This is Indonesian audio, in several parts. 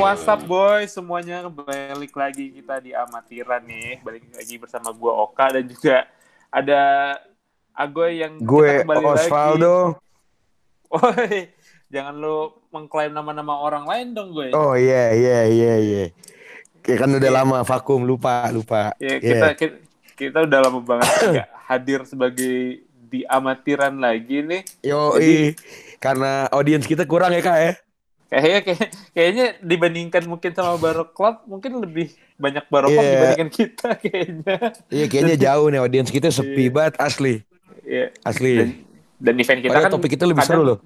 And what's up boy semuanya balik lagi kita di amatiran nih balik lagi bersama gue Oka dan juga ada Agoy yang Gue Osvaldo. lagi. Woi, jangan lu mengklaim nama-nama orang lain dong gue. Oh iya iya iya iya. Kayak kan udah lama vakum lupa lupa. ya, Iya. kita, kita kita udah lama banget nggak hadir sebagai di amatiran lagi nih. Yo Jadi- karena audiens kita kurang ya kak ya. Kayaknya kayak, kayaknya dibandingkan mungkin sama Barok Club mungkin lebih banyak Barok Club Iya. dibandingkan kita kayaknya. Iya kayaknya jauh nih audiens kita sepi Iya. banget asli Iya. Dan, asli. dan event kita Padahal kan topik kita lebih kadang- seru loh.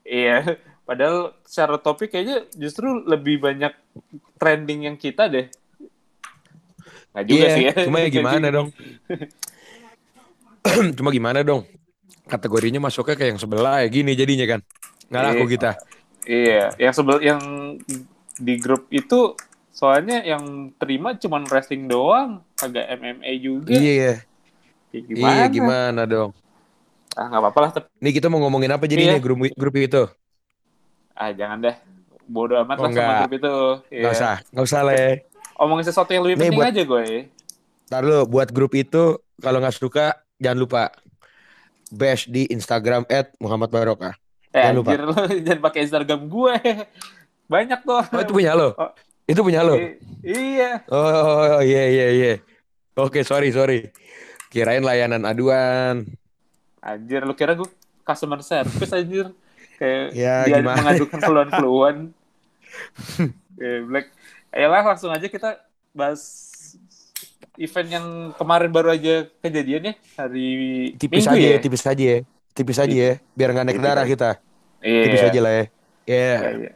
Iya, padahal secara topik kayaknya justru lebih banyak trending yang kita deh. Nggak juga Iya. sih ya. Cuma ya gimana dong? Cuma gimana dong? Kategorinya masuknya kayak yang sebelah ya gini jadinya kan. Nggak laku Iya. kita. Iya, yang sebel yang di grup itu soalnya yang terima cuman wrestling doang, agak MMA juga. Iya. Ya, gimana? Iya gimana dong? Ah nggak apa-apa lah. Tapi, Nih kita mau ngomongin apa jadinya Iya. grup grup itu? ah jangan deh. Bodoh amat Oh, lah sama nggak. grup itu. Iya. Nggak usah, nggak usah lah. ya. Omongin sesuatu yang lebih Nih, penting buat- aja gue. Ntar lu buat grup itu kalau nggak suka jangan lupa bash di Instagram Muhammad Barokah. Eh, Jangan lupa. anjir lu jangan pakai Instagram gue. Banyak tuh. Oh itu punya lo? Oh. Itu punya lo? I- iya. Oh iya iya iya. Oke sorry sorry. Kirain layanan aduan. Anjir, lu kira gue customer service anjir? Kayak Ya, dia gimana? mengajukan keluhan-keluhan. Kayak Black. Ayolah langsung aja kita bahas event yang kemarin baru aja kejadian ya hari Tipis Minggu aja ya. ya, tipis aja ya. Tipis aja ya, biar nggak naik darah kita. Iya. Tipis aja lah ya. Ya. Iya, iya.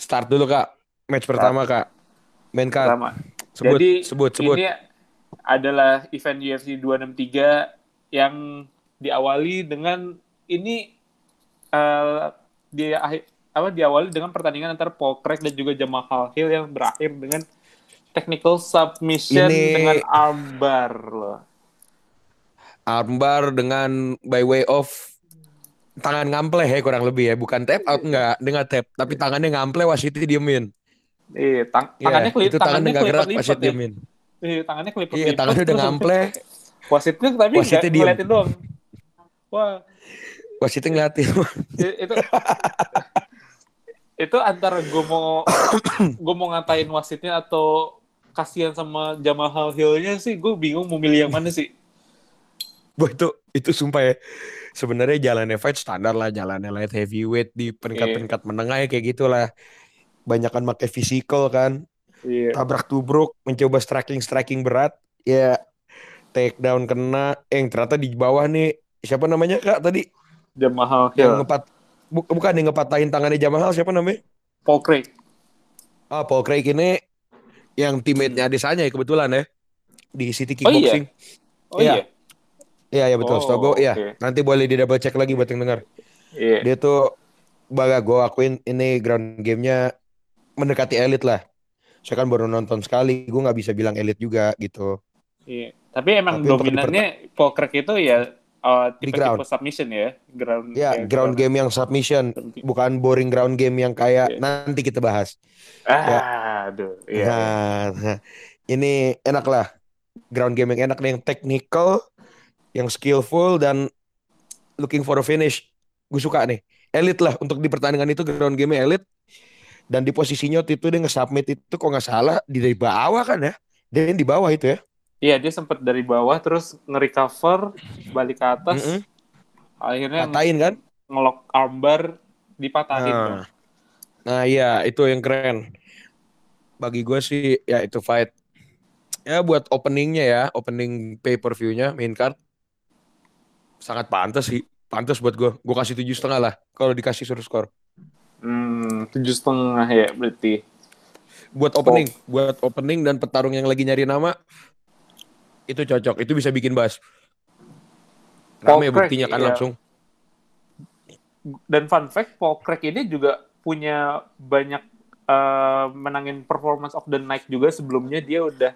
Start dulu kak. Match pertama kak. Main card. Pertama. Sebut Jadi sebut sebut. ini adalah event UFC 263 yang diawali dengan ini eh di akhir apa diawali dengan pertandingan antara Paul Craig dan juga Jamal Hill yang berakhir dengan technical submission Ini- dengan armbar loh. Armbar dengan by way of tangan ngample ya kurang lebih ya, bukan tap out enggak, dengan tap, tapi tangannya ngample wasitnya diemin. Iya, tang Iya, tangannya kelip itu tangannya nggak gerak wasit ya. diemin. Iya, tangannya kelip Iya, tangannya udah ngample, Wasitnya tapi Wasitnya diem. ngeliatin doang. Wah, wasitnya ngeliatin. Itu itu antara gue mau gue mau ngatain wasitnya atau kasihan sama Jamal Hill-nya sih gue bingung mau milih yang mana sih Wah itu itu sumpah ya. Sebenarnya jalannya fight standar lah, jalannya light heavyweight di peringkat-peringkat menengah ya kayak gitulah. Banyakan pakai physical kan, iya tabrak tubruk, mencoba striking striking berat, ya take down kena, eh yang ternyata di bawah nih siapa namanya kak tadi Jamal yang ngepat bu- bukan yang ngepatahin tangannya Jamal siapa namanya? Paul Craig Ah Paul Craig ini yang teammate-nya Adesanya ya kebetulan ya di City Oh, iya? Kickboxing. oh Iya. iya Iya iya betul, Oh, gue iya. oke. Nanti boleh di double check lagi buat yang dengar. iya Dia tuh baga gue akuin ini ground gamenya mendekati elit lah. Saya kan baru nonton sekali, gue nggak bisa bilang elit juga gitu. iya tapi emang Tapi dominannya Craig itu ya uh, Di tipe-tipe ground. submission ya ground Ya ground game yang submission, bukan boring ground game yang kayak Iya. nanti kita bahas. ah aduh iya Nah, nah, ini enak lah. Ground game yang enak nih, yang technical, yang skillful dan looking for a finish. Gue suka nih. Elit lah untuk di pertandingan itu ground game elit. Dan di posisinya waktu itu dia nge-submit itu kok nggak salah di dari bawah kan ya. Dia yang di bawah itu ya. Iya dia sempat dari bawah terus nge-recover balik ke atas Mm-mm. akhirnya Katain kan? ngelok armbar dipatahin Nah. tuh. Nah iya itu yang keren. Bagi gue sih ya itu fight. Ya buat openingnya ya, opening pay per view-nya main card sangat pantas sih. Pantas buat gue. Gue kasih tujuh setengah lah kalau dikasih suruh skor. Hmm, tujuh setengah ya berarti. Buat opening, buat opening dan petarung yang lagi nyari nama itu cocok. Itu bisa bikin bas. Paul Rame Craig, buktinya kan iya. langsung. Dan fun fact, Paul Craig ini juga punya banyak eh, menangin performance of the night juga sebelumnya dia udah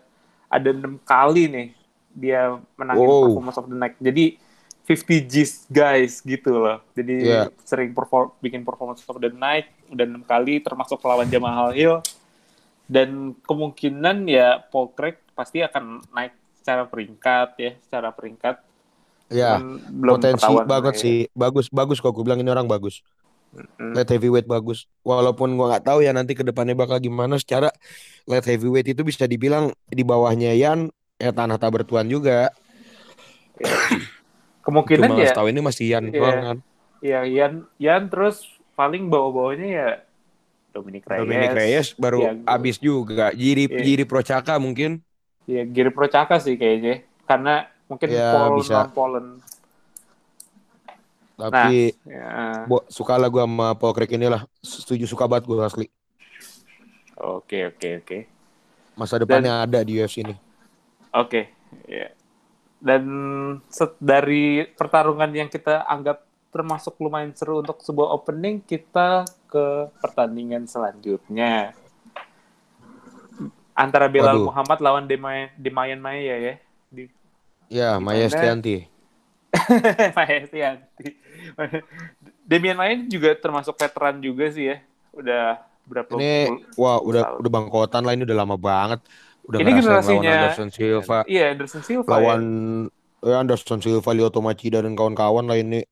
ada enam kali nih dia menangin Wow. performance of the night. Jadi 50 G's guys gitu loh. Jadi Iya. sering perform bikin performance of the night udah enam kali termasuk lawan Jamal Hill dan kemungkinan ya Paul Craig pasti akan naik secara peringkat ya secara peringkat Ya, belum potensi banget ya. sih. Bagus, bagus kok. Gue bilang ini orang bagus. Mm, Light heavyweight bagus. Walaupun gua nggak tahu ya nanti ke depannya bakal gimana. Secara light heavyweight itu bisa dibilang di bawahnya Yan, ya tanah tak bertuan juga. Kemungkinan Cuma ya setahu ini masih Yan Iya. doang kan. ya Yan Yan terus paling bawa-bawanya ya Dominic Reyes, Dominic Reyes baru Ya, abis juga. Jiri Iya. Jiri Procaka mungkin. ya Giri Procaka sih kayaknya karena mungkin Ya, Paul bisa. Poland Tapi ya bo, suka lah gue sama Paul Craig inilah. Setuju suka banget gue asli. oke oke oke Masa depannya ada di UFC ini. Oke, ya. Dan set- dari pertarungan yang kita anggap termasuk lumayan seru untuk sebuah opening, kita ke pertandingan selanjutnya. Antara Belal Waduh. Muhammad lawan Demayan, Demayan Maya ya. Di Ya, Maya Gimana? Estianti. Maya Estianti. Demian Maya juga termasuk veteran juga sih ya. Udah berapa Ini puluh- wah udah tahun. udah bangkotan lah ini udah lama banget. Udah Ini generasinya- Anderson Silva, Iya, Anderson Silva lawan ya. ya Anderson Silva, Lyoto Machida dan kawan-kawan lah ini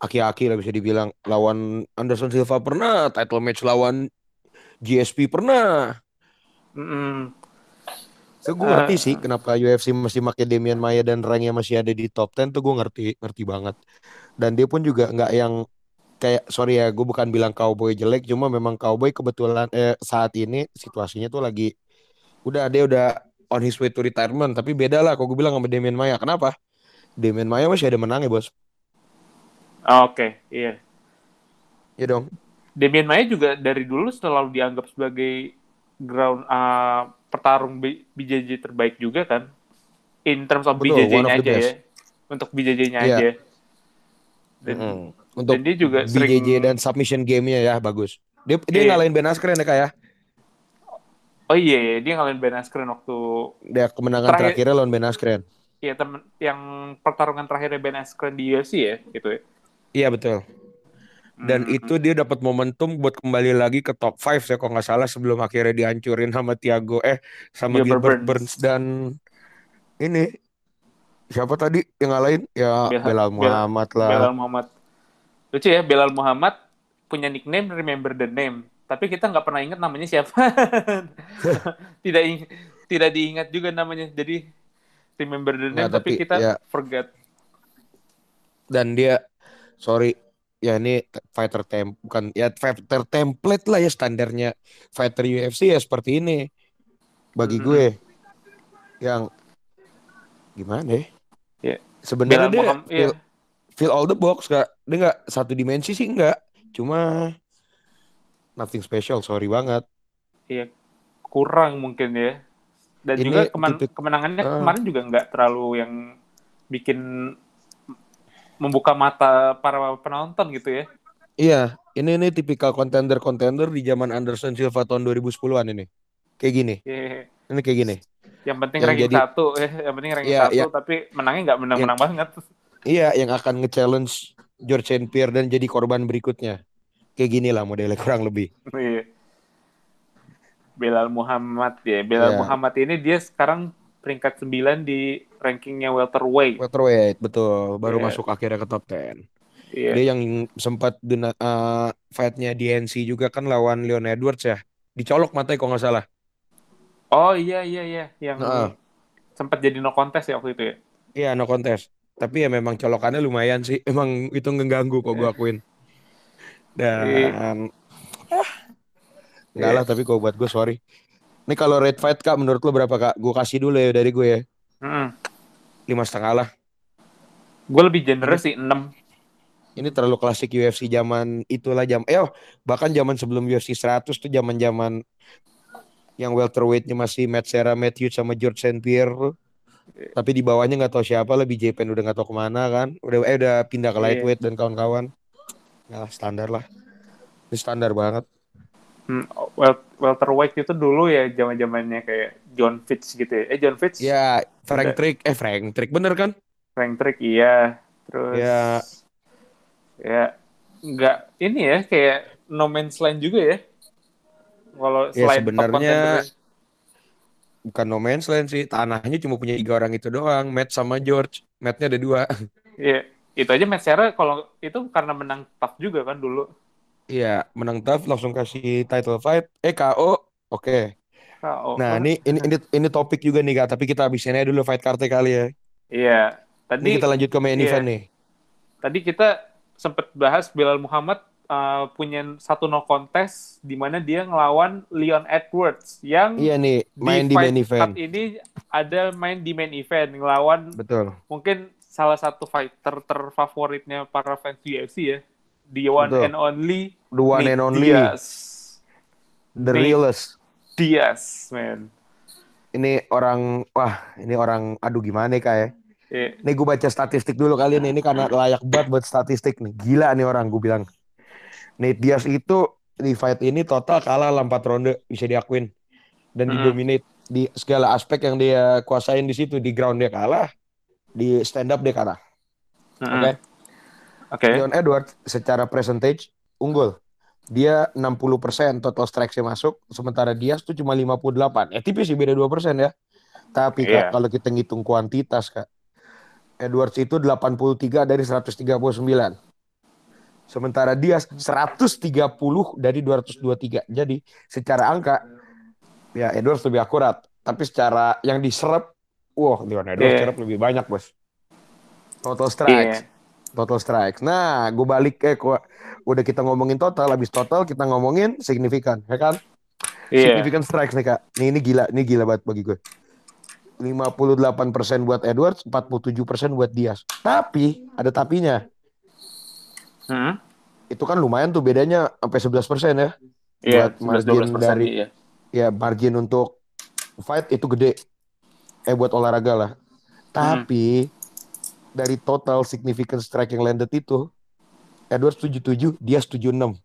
aki-aki lah bisa dibilang. Lawan Anderson Silva pernah, title match lawan GSP pernah. Mm-mm. So, gue ngerti sih kenapa UFC masih pakai Damian Maya dan ranknya masih ada di top 10 tuh gue ngerti, ngerti banget. Dan dia pun juga nggak yang kayak sorry ya, gue bukan bilang cowboy jelek, cuma memang cowboy kebetulan eh, saat ini situasinya tuh lagi udah dia udah on his way to retirement, tapi beda lah kalau gue bilang sama Damian Maya. Kenapa? Damian Maya masih ada menang ya bos. Ah, Oke, iya. Ya dong. Demian Maya juga dari dulu selalu dianggap sebagai ground uh, petarung B- BJJ terbaik juga kan. In terms of BJJ-nya aja best. ya. Untuk BJJ-nya Iya. aja. Dan, Mm. Untuk dan dia juga sering BJJ dan submission game-nya ya bagus. Dia dia Iya. ngalahin Ben Askren ya kayak. Oh iya, iya, dia ngalahin Ben Askren waktu Dia kemenangan Terakhir- terakhirnya lawan Ben Askren. ya temen yang pertarungan terakhirnya Ben Askren di UFC ya gitu ya. Iya betul. Dan Hmm. itu dia dapat momentum buat kembali lagi ke top 5 ya kalau nggak salah sebelum akhirnya dihancurin sama Thiago eh sama Gilbert Gilbert, Burns. Burns. dan ini siapa tadi yang ngalahin ya Bel- Belal Bel- Muhammad lah. Belal Muhammad. Lucu ya, Belal Muhammad punya nickname Remember the Name. Tapi kita nggak pernah ingat namanya siapa. tidak ing- tidak diingat juga namanya. Jadi Remember the Name, Nggak, tapi, tapi kita ya. forget. Dan dia sorry ya ini fighter tem bukan ya fighter template lah ya standarnya fighter UFC ya seperti ini bagi Mhm. gue yang gimana ya? Ya. Sebenarnya dia feel- fill all the box gak dia nggak satu dimensi sih nggak cuma nothing special sorry banget Iya, kurang mungkin ya. Dan Ini juga kemen- tipik- kemenangannya Ah. kemarin juga nggak terlalu yang bikin membuka mata para penonton gitu ya. iya ini ini tipikal contender contender di zaman Anderson Silva tahun 2010-an ini kayak gini Iya. ini kayak gini Yang penting Yang ranking jadi- satu, eh, yang penting ranking Iya, satu, iya. tapi menangnya nggak menang-menang banget. iya yang akan nge-challenge George St. Pierre dan jadi korban berikutnya kayak gini lah modelnya kurang lebih Iya. Belal Muhammad ya. Belal Iya. Muhammad ini dia sekarang peringkat 9 di rankingnya welterweight. welterweight betul baru Iya. masuk akhirnya ke top 10 Iya. dia yang sempat duna, uh, fightnya di NC juga kan lawan Leon Edwards ya dicolok matanya kalau nggak salah Oh iya iya iya yang Heeh. sempat jadi no contest ya waktu itu ya. Iya no contest. Tapi ya memang colokannya lumayan sih. Emang itu ngeganggu kok gue akuin. Dan ah, enggak lah tapi kalau buat gue sorry. Ini kalau red fight kak menurut lo berapa kak? Gue kasih dulu ya dari gue ya. Mm. Lima setengah lah. Gue lebih generous sih 6. Ini terlalu klasik UFC zaman itulah jam. Eh oh, bahkan zaman sebelum UFC 100 tuh zaman zaman yang welterweightnya masih Matt Serra, Matthews sama George St. Pierre. Tapi di bawahnya nggak tahu siapa BJ Penn udah nggak tahu ke mana kan. Udah eh udah pindah ke Iya. lightweight dan kawan-kawan. Ya standar lah. Ini standar banget. Hmm, wel- welterweight itu dulu ya zaman-zamannya kayak John Fitch gitu ya. Eh John Fitch, Ya Frank. Trick, eh Frank Trick bener kan? Frank Trick iya. Terus Ya. ya nggak ini ya kayak no man's land juga ya. Kalau Ya, sebenarnya bukan no man's land sih. Tanahnya cuma punya tiga orang itu doang. Matt sama George. Mattnya ada dua. Iya, itu aja Matt Serra kalau itu karena menang tough juga kan dulu. Iya, menang tough langsung kasih title fight. Eh KO. Oke. KO. Nah, ini ini ini ini topik juga nih Kak, tapi kita habisin aja dulu fight card kali ya. Iya, Ini tadi kita lanjut ke main iya. event nih. tadi kita sempat bahas Bilal Muhammad uh, punya satu no contest di mana dia ngelawan Leon Edwards yang Iya nih, main di, fight main event. ini ada main di main event ngelawan Betul. mungkin salah satu fighter terfavoritnya para fans UFC ya, the one Betul. and only The one Nate and only, Diaz. the Nate realest. Diaz, man. Ini orang, wah, ini orang, aduh gimana ya, Kak ya. Iya. Nih gue baca statistik dulu kali ini, ini karena layak banget buat statistik nih. Gila nih orang, gue bilang. Nate Diaz itu di fight ini total kalah lah 4 ronde, bisa diakuin. Dan Hmm. didominate di segala aspek yang dia kuasain di situ. Di ground dia kalah, di stand up. Mm-mm. Oke. Oke. Leon Edwards secara percentage unggul. Dia 60% total strikes masuk, sementara Diaz tuh cuma 58. Ya tipis sih beda 2% ya. Tapi Kak, Iya. kalau kita ngitung kuantitas Kak, Edwards itu 83 dari 139. Sementara Diaz 130 dari 223. Jadi secara angka ya Edwards lebih akurat. Tapi secara yang diserap, wah Leon Edwards Iya. serap lebih banyak bos. Total strikes Iya. total strikes. Nah, gue balik eh udah kita ngomongin total, habis total kita ngomongin signifikan, ya kan? Iya. Significant strikes nih kak. Nih ini gila, ini gila banget bagi gue. 58% buat Edwards, 47% buat Diaz. Tapi ada tapinya. Hmm. Itu kan lumayan tuh bedanya sampai 11% ya. Iya, Buat 11 margin dari iya. ya margin untuk fight itu gede. Eh buat olahraga lah. Tapi dari total significant strike yang landed itu Edwards 77, dia 76.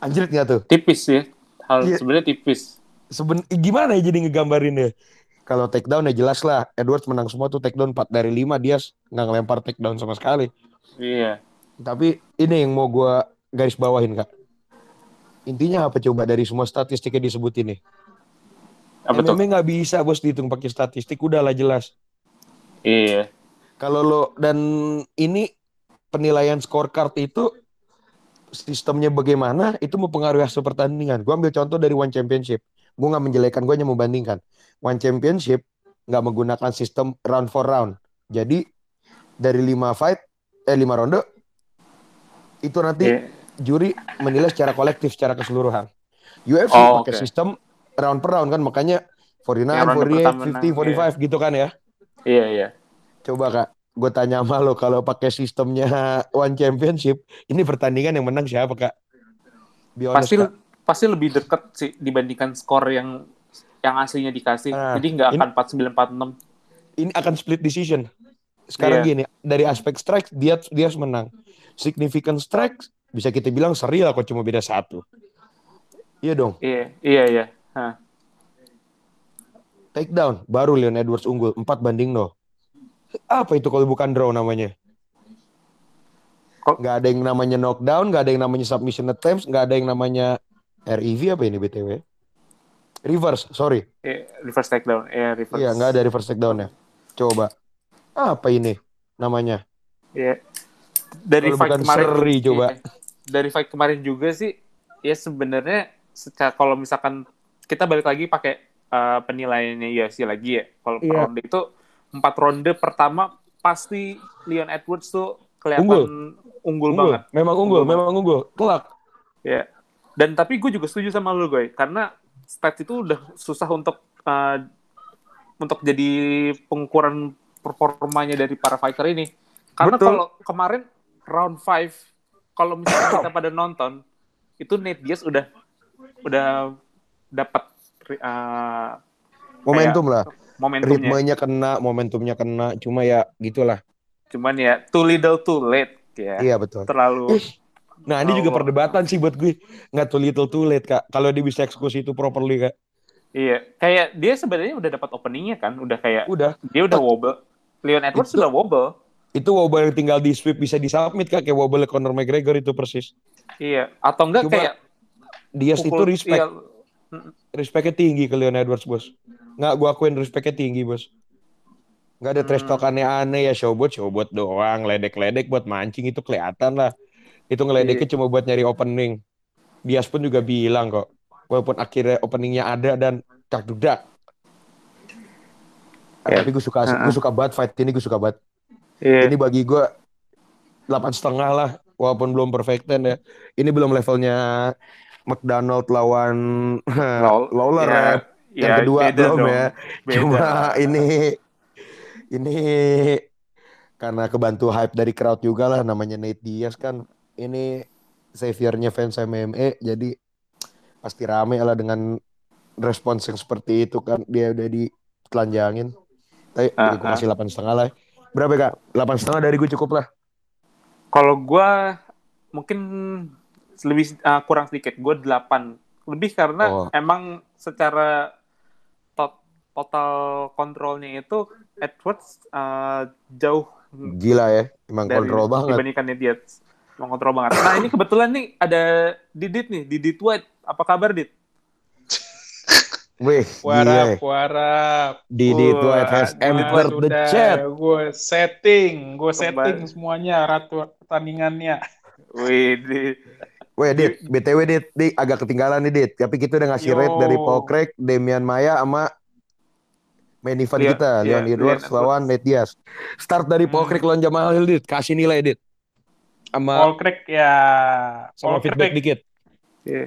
Anjir nggak tuh? Tipis ya. Hal Iya. sebenarnya tipis. Seben gimana ya jadi ngegambarinnya? Kalau takedown ya jelas lah. Edwards menang semua tuh takedown 4 dari 5 dia nggak ngelempar takedown sama sekali. Iya. Tapi ini yang mau gua garis bawahin kak. Intinya apa coba dari semua statistik yang disebut ini? Apa tuh? MMA nggak bisa bos dihitung pakai statistik udahlah jelas. Iya. Kalau lo dan ini penilaian scorecard itu sistemnya bagaimana itu mempengaruhi hasil pertandingan. Gue ambil contoh dari One Championship. Gue nggak menjelekan, gue hanya membandingkan. One Championship nggak menggunakan sistem round for round. Jadi dari lima fight, eh lima ronde itu nanti Iya. juri menilai secara kolektif, secara keseluruhan. UFC Oh, pakai oke. sistem round per round kan, makanya 49, Yang ronde 48, pertama 50, menang, 45 gitu kan ya. Iya, iya. Coba kak, gue tanya sama lo kalau pakai sistemnya One Championship, ini pertandingan yang menang siapa kak? Be honest, Pasti Kak. pasti lebih deket sih dibandingkan skor yang yang aslinya dikasih. Ah, Jadi nggak akan 49 46. ini akan split decision. Sekarang Iya. gini, dari aspek strike dia dia menang. Significant strike bisa kita bilang seri lah kok cuma beda satu. Iya dong. Iya, iya, iya. Hah. Takedown baru Leon Edwards unggul 4 banding 0. Apa itu kalau bukan draw namanya? Kok- Nggak ada yang namanya knockdown, nggak ada yang namanya submission attempts, nggak ada yang namanya REV apa ini BTW? Reverse, sorry. Iya, reverse takedown. Iya, reverse. Iya, nggak ada reverse takedown ya. Coba. Apa ini namanya? Iya. Dari Kalau fight bukan kemarin seri, coba. iya. Dari fight kemarin juga sih ya sebenarnya secara kalau misalkan kita balik lagi pakai uh, penilaiannya UFC lagi ya. Kalau per Iya. ronde itu empat ronde pertama pasti Leon Edwards tuh kelihatan unggul, banget. Memang unggul, Unggul memang unggul. Telak. Ya. Dan tapi gue juga setuju sama lu, Goy. Karena stats itu udah susah untuk uh, untuk jadi pengukuran performanya dari para fighter ini. Karena kalau kemarin round 5 kalau misalnya kita pada nonton itu Nate Diaz udah udah dapat uh, Momentum lah. momentumnya. Ritmenya kena, momentumnya kena. Cuma ya gitulah. Cuman ya too little too late ya. Iya betul. Terlalu Nah ini juga Oh. perdebatan sih buat gue. Nggak too little too late kak. Kalau dia bisa eksekusi itu properly kak. iya. Kayak dia sebenarnya udah dapat openingnya kan, udah kayak Udah. dia udah wobble. Leon Edwards Itu- udah wobble. Itu wobble yang tinggal di sweep bisa disubmit kak. Kayak wobble Conor McGregor itu persis. Iya, atau enggak Cuma kayak itu pukul- respect, iya, respectnya tinggi ke Leon Edwards bos. Nggak gua akuin respectnya tinggi bos. Nggak ada trash talk Hmm. aneh-aneh ya showbot showbot doang, ledek-ledek buat mancing itu kelihatan lah. Itu ngeledeknya Iya. cuma buat nyari opening. Diaz pun juga bilang kok, walaupun akhirnya openingnya ada dan cak dudak. Ya. Tapi gue suka, Ha-ha. gue suka banget fight ini gue suka banget. iya. Ini bagi gue delapan setengah lah, walaupun belum perfect ten ya. Ini belum levelnya McDonald lawan Lawler ya, ya. Yang ya, kedua belum dong. ya. Beda. Cuma ini ini karena kebantu hype dari crowd juga lah namanya Nate Diaz kan ini saviornya fans MMA jadi pasti rame lah dengan respons yang seperti itu kan dia udah ditelanjangin tapi Ah, gue ah. kasih delapan setengah lah berapa ya, kak delapan setengah dari gue cukup lah Kalau gua mungkin lebih uh, kurang sedikit, gue 8. Lebih karena Oh. emang secara to- total kontrolnya itu Edwards uh, jauh gila ya emang dari kontrol banget dibandingkan dia mengontrol banget. Nah ini kebetulan nih ada Didit nih, Didit White. Apa kabar Dit? wih Warap, gila warap. Didi Wah, Dwight has entered the chat gue setting, gue setting semuanya ratu pertandingannya. Wih, di- Weh, Dit, BTW Dit, Dit, agak ketinggalan nih Dit. Tapi kita udah ngasih Yo. rate dari Paul Craig, Damian Maya sama main event Leon- kita, iya, Leon Edwards Leon lawan Nate Diaz. Start dari Paul Hmm. Lawan Jamal Hill Dit, kasih nilai Dit. Sama Paul Craig ya, sama Paul feedback Craig, dikit. iya.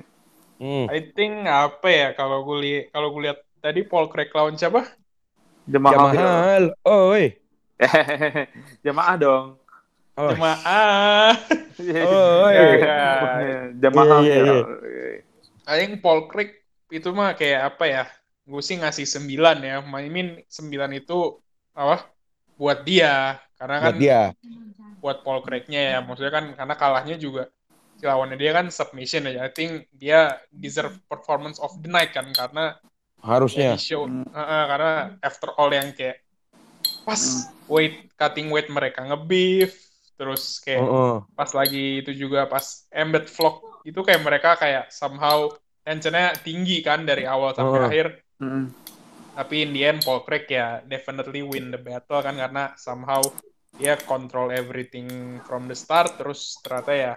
Hmm. I think apa ya kalau gue lihat kalau gue lihat tadi Paul Craig lawan siapa? Jemaah. Jamal, oh, woi. Jemaah dong. Oh, Jemaah. Oh, Ya, iya. ya. Jemaah. Iya, iya, I think Paul Craig itu mah kayak apa ya? Gue sih ngasih 9 ya. I mean 9 itu apa? Buat dia. Karena kan buat dia. buat Paul Craig-nya ya. Maksudnya kan karena kalahnya juga si lawannya dia kan submission aja. I think dia deserve performance of the night kan karena ya Harusnya. di show Hmm. Heeh, karena after all yang kayak pas Hmm. weight cutting weight mereka nge-beef terus kayak Heeh. pas lagi itu juga pas embed vlog itu kayak mereka kayak somehow tensionnya tinggi kan dari awal sampai Oh. akhir Mm. tapi in the end Paul Craig ya definitely win the battle kan karena somehow dia control everything from the start terus ternyata ya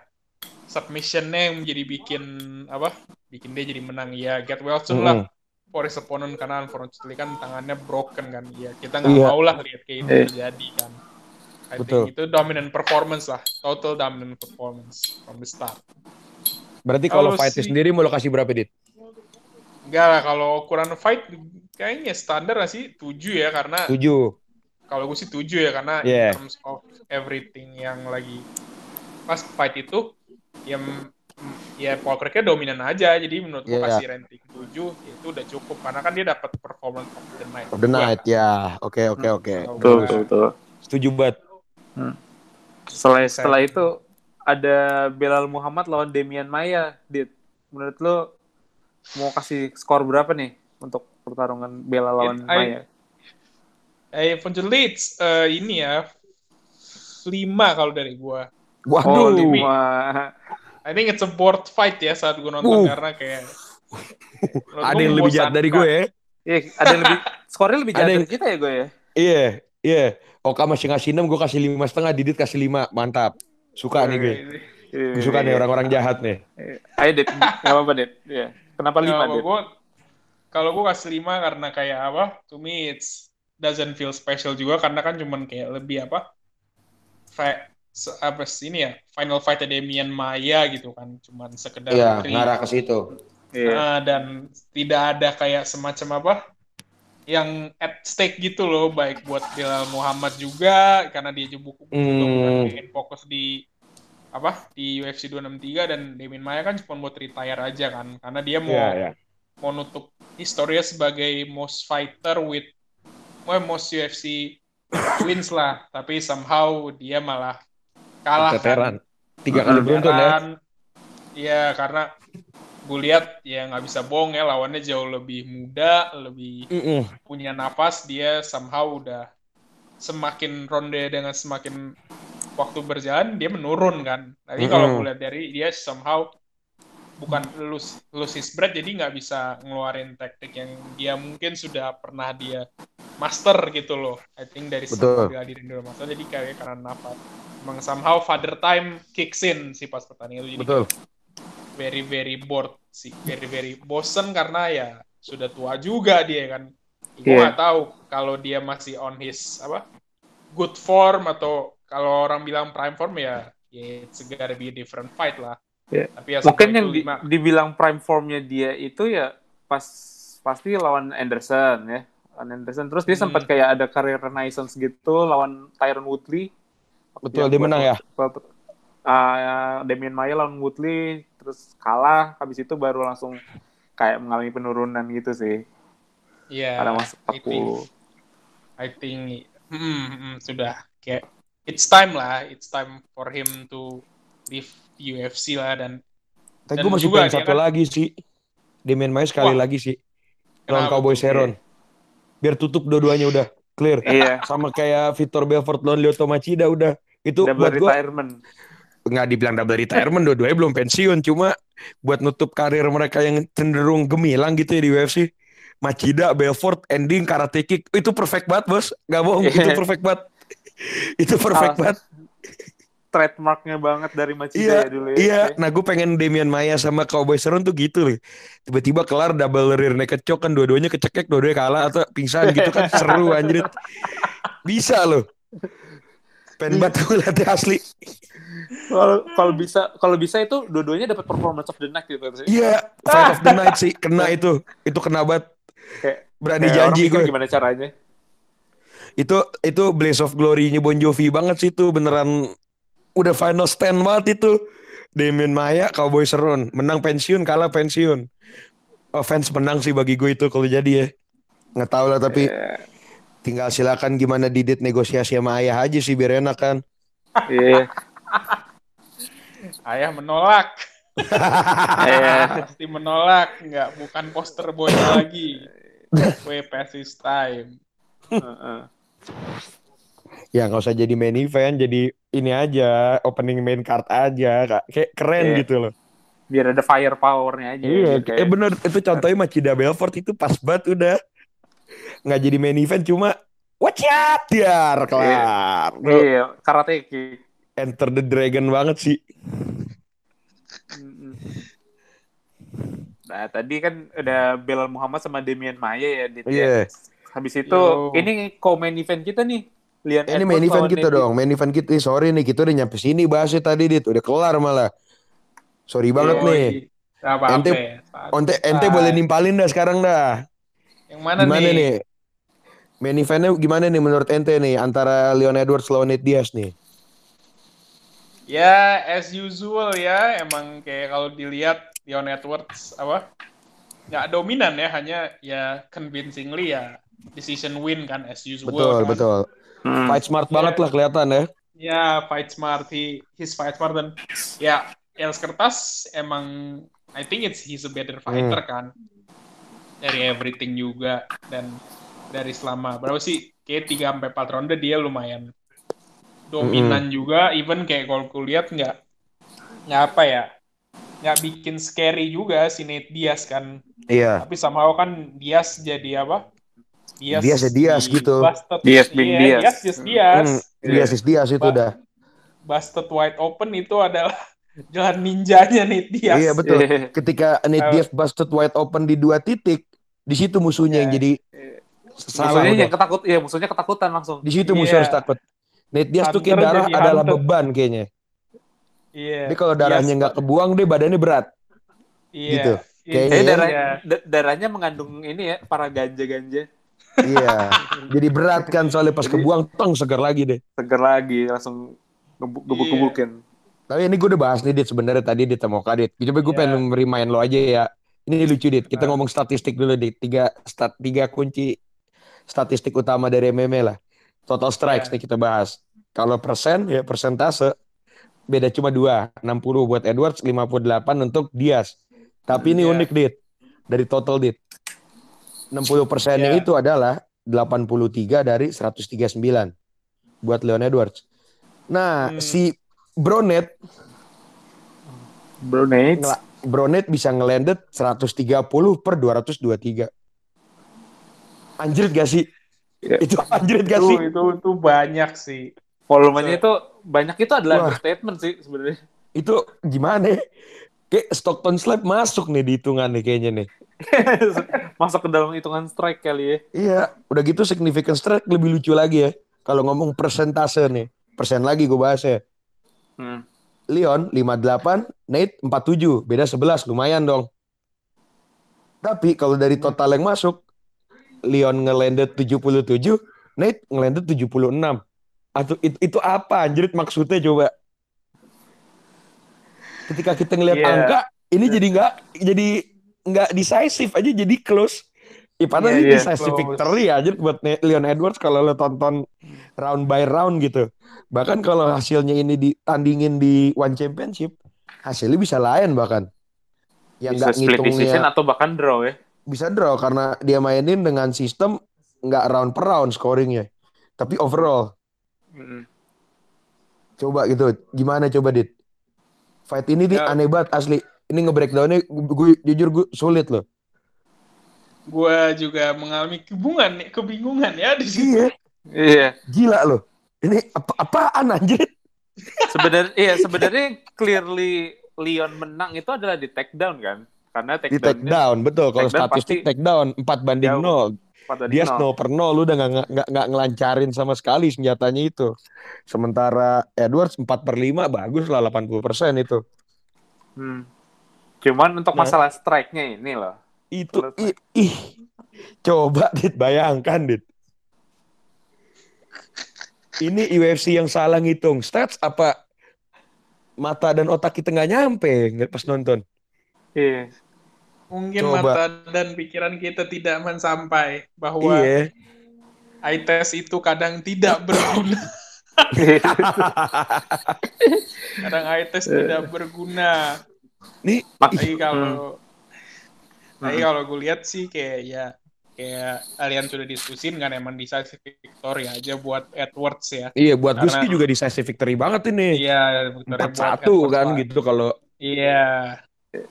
submissionnya yang menjadi bikin apa bikin dia jadi menang ya get well soon lah Mm-mm. for his opponent karena unfortunately kan tangannya broken kan ya kita nggak Iya. mau lah lihat kayak itu Iya. terjadi kan I Betul. think itu dominant performance lah total dominant performance from the start Berarti kalau Kalau fightnya si- sendiri mau lo kasih berapa Dit? enggak lah kalau ukuran fight kayaknya standar lah sih 7 ya karena Tujuh. kalau gue sih 7 ya karena Yeah. in terms of everything yang lagi pas fight itu ya ya Paul Craig-nya dominan aja jadi menurut gue Yeah. kasih rating 7 itu udah cukup karena kan dia dapat performance of the night Of the night ya. Oke oke oke. Betul, betul. Setuju banget. Setelah setelah itu ada Belal Muhammad lawan Demian Maya, Dit. Menurut lo mau kasih skor berapa nih untuk pertarungan Belal lawan I- Maya? Eh, eventually it's eh, ini ya lima kalau dari gua. Oh, Waduh. lima. I think it's a board fight ya saat gua nonton Uh. karena kayak Ada yang lebih jahat dari gue ya. Iya, ada yang lebih skornya lebih Ada jahat yang- dari kita ya gue ya. Iya, iya. Oka masih ngasih 6, gue kasih lima setengah, Didit kasih 5. Mantap. Suka nih gue. Gue suka nih orang-orang jahat nih. Iya. Ayo Dit, nggak apa-apa Dit. Iya. Kenapa lima Kalau Dit? gua kalau gua kasih lima karena kayak apa? To me it's doesn't feel special juga karena kan cuman kayak lebih apa? Se- apa sih ini ya? Final fight Demian Maya gitu kan, cuman sekedar Iya, ngarah ke situ. Iya. Ah, dan tidak ada kayak semacam apa yang at stake gitu loh baik buat Bilal Muhammad juga karena dia juga Hmm. pengen fokus di apa di UFC 263 dan Demian Maya kan cuma buat retire aja kan karena dia mau Iya, iya. mau nutup historinya sebagai most fighter with well, most UFC wins lah tapi somehow dia malah kalah kan Tiga kali beruntun ya. Iya, karena gue lihat ya nggak bisa bohong ya lawannya jauh lebih muda, lebih Mm-mm. punya nafas. Dia somehow udah semakin ronde dengan semakin waktu berjalan dia menurun kan. Tapi kalau gue lihat dari dia somehow bukan lose, lose his breath jadi nggak bisa ngeluarin taktik yang dia mungkin sudah pernah dia master gitu loh. I think dari Betul. semua diri dia udah master jadi kayak karena apa? Emang somehow father time kicks in sih pas pertandingan itu jadi Betul. very very bored sih, very very bosen karena ya sudah tua juga dia kan. Gue Iya. nggak tahu kalau dia masih on his apa good form atau kalau orang bilang prime form ya, ya it's gotta be a different fight lah. Iya. Tapi ya Mungkin yang di- dibilang prime formnya dia itu ya pas pasti lawan Anderson ya. Lawan Anderson terus dia Hmm. sempat kayak ada karir renaissance gitu lawan Tyron Woodley. Betul, dia menang ya. Damian Maya lawan Woodley terus kalah habis itu baru langsung kayak mengalami penurunan gitu sih. ya, Pada masuk I think, 40. I think hmm, hmm, sudah kayak it's time lah, it's time for him to leave UFC lah dan Tapi Dan gue masih juga pengen dia satu kan- lagi sih. Demian Maia sekali Wah. lagi sih. Lawan Cowboy? Seron. Biar tutup dua-duanya udah clear. Iya, Sama kayak Vitor Belfort lawan Lyoto Machida udah. Itu double buat gue retirement. Nggak dibilang double retirement dua-duanya belum pensiun cuma buat nutup karir mereka yang cenderung gemilang gitu ya di UFC Machida, Belfort, ending, karate kick itu perfect banget bos. Nggak bohong Iya. itu perfect banget. Itu perfect banget. Trademarknya banget dari Machida Iya, ya dulu ya. iya. Nah gue pengen Damian Maya sama Cowboy Cerrone tuh gitu loh tiba-tiba kelar double rear naked choke kan dua-duanya kecekek dua-duanya kalah atau pingsan gitu kan. Seru anjir bisa loh pengen banget gue liatnya asli. Kalau kalau bisa kalau bisa itu dua-duanya dapat performance of the night gitu sih. iya fight of the night sih. Kena itu. Itu kena banget. Kayak berani kayak janji gue. gimana caranya. itu itu Blaze of Glory-nya Bon Jovi banget sih itu. Beneran udah final stand banget itu. Damien Maya Cowboy Cerrone. Menang pensiun kalah pensiun. Oh, fans menang sih bagi gue itu kalau jadi ya. Nggak tahu lah tapi Iya. Tinggal silakan gimana Didit negosiasi sama ayah aja sih biar enak kan Iya. ayah menolak, Iya. pasti menolak, nggak bukan poster boy lagi. Past his time. Heeh. ya nggak usah jadi main event jadi ini aja opening main card aja Kak. kayak keren Iya. gitu loh Biar ada firepower-nya aja. Iya, gitu, eh bener itu contohnya Machida Belfort itu pas banget udah nggak jadi main event cuma watch out biar kelar. Iya, karate kick. Enter the Dragon banget sih. Nah, tadi kan udah Belal Muhammad sama Damian Maya ya. Dit, ya. Iya. Habis itu, Yo. ini co-main event kita nih. Lian Ini main event kita dong, main event kita. Eh, sorry nih, kita udah nyampe sini bahasnya tadi dit, udah kelar malah. Sorry banget nih. Apa-apa Ente- ya. Ente ente Ah. boleh nimpalin dah sekarang dah. Yang mana Gimana nih? nih? Main eventnya gimana nih menurut ente nih antara Leon Edwards lawan Nate Diaz nih? Ya, as usual ya, emang kayak kalau dilihat Leon Edwards apa nggak dominan ya, hanya ya convincingly ya decision win kan as usual. Betul kan. betul. Hmm. Fight smart Iya. banget lah kelihatan ya. Ya, fight smart, he, he's fight smart dan ya Els Kertas emang I think it's he's a better fighter kan dari everything juga dan dari selama berapa sih kayak 3 sampai 4 ronde dia lumayan dominan juga even kayak kalau kulihat nggak nggak apa ya nggak bikin scary juga si Nate Diaz kan Iya. tapi somehow kan Diaz jadi apa Diaz Diaz ya Diaz di- gitu. busted. Diaz Iya, Diaz. Diaz just Diaz Hmm, Diaz is Diaz itu Ba- udah. busted wide open itu adalah jalan ninjanya nih Diaz. Iya betul. Ketika Nate. Diaz busted wide open di dua titik, di situ musuhnya yang Iya. jadi udah. yang ketakut, ya musuhnya ketakutan langsung. Di situ Iya. musuh harus takut. Nate Diaz tuh kayak darah jadi adalah hunter. beban kayaknya. Iya. Dia kalau darahnya Diaz- nggak kebuang deh badannya berat. iya. gitu. Iya. Kayaknya Jadi Iya. darah, Iya. da- darahnya mengandung ini ya, para ganja-ganja. Iya. Jadi berat kan soalnya pas Jadi- kebuang tong segar lagi deh. Seger lagi, langsung gebuk- gebuk-gebukin. Tapi ini gue udah bahas nih Dit sebenarnya tadi Dit sama Kadit. Coba gue Iya. pengen remind lo aja ya. Ini lucu Dit. Kita Ah. ngomong statistik dulu Dit. Tiga stat tiga kunci statistik utama dari MMA lah. Total strikes Iya. nih kita bahas. Kalau persen ya persentase beda cuma dua. 60 buat Edwards, 58 untuk Diaz. Tapi ini Iya. unik Dit. Dari total Dit. 60 persennya Iya. itu adalah 83 dari 139 buat Leon Edwards. Nah, Hmm. si Bronet Bro Nate. ngela- Bronet bisa ngelanded 130 per 223. Anjir gak sih? Ya. Itu anjir gak Itu, sih? itu, itu banyak sih. Volumenya itu banyak itu adalah Wah. understatement sih sebenarnya. Itu gimana ya? Kayak Stockton Slap masuk nih di hitungan nih kayaknya nih. Masuk ke dalam hitungan strike kali ya. Iya, udah gitu significant strike lebih lucu lagi ya. Kalau ngomong persentase nih. Persen lagi gue bahas ya. Hmm. Leon 58, Nate 47, beda 11, lumayan dong. Tapi kalau dari total yang masuk, Leon ngelanded 77, Nate ngelanded 76. Atau itu, itu apa anjir maksudnya coba? Ketika kita ngelihat Iya. angka, ini jadi nggak jadi nggak decisive aja jadi close. Ya, padahal Iya, ini iya, decisive close. victory aja buat Leon Edwards kalau lo tonton round by round gitu. Bahkan kalau hasilnya ini ditandingin di One Championship, hasilnya bisa lain bahkan. Yang Bisa split decision ngitungnya atau bahkan draw ya. Bisa draw karena dia mainin dengan sistem nggak round per round scoringnya. Tapi overall, Mm. coba gitu. Gimana coba Dit? Fight ini nih Ya. aneh banget asli. Ini nge-breakdownnya gue jujur gue sulit loh. Gue juga mengalami kebingungan, kebingungan ya di situ. Iya, Iya. gila loh. Ini apa apaan anjir? Sebenarnya iya sebenarnya clearly Leon menang itu adalah di take down kan. Karena take Di take down, betul. Kalau statistik take down 4 banding jauh. 0. Dia no per 0 lu udah nggak nggak nggak ngelancarin sama sekali senjatanya itu. Sementara Edwards 4 per 5 bagus lah 80% itu. Hmm. Cuman untuk Nah. masalah strike-nya ini loh. Itu ih, ih. Coba Dit bayangkan Dit. Ini UFC yang salah ngitung stats apa mata dan otak kita nggak nyampe pas nonton. Iya. Mungkin Coba. mata dan pikiran kita tidak mensampai bahwa Iya. eye test itu kadang tidak berguna. kadang eye test tidak berguna. Nih, Tapi kalau tapi Hmm. kalau gue lihat sih kayak ya kayak kalian sudah diskusin kan emang decisive victory aja buat Edwards ya. iya buat Karena- Guski juga decisive victory banget ini. Iya, victory Empat buat satu kan lah. gitu kalau Iya.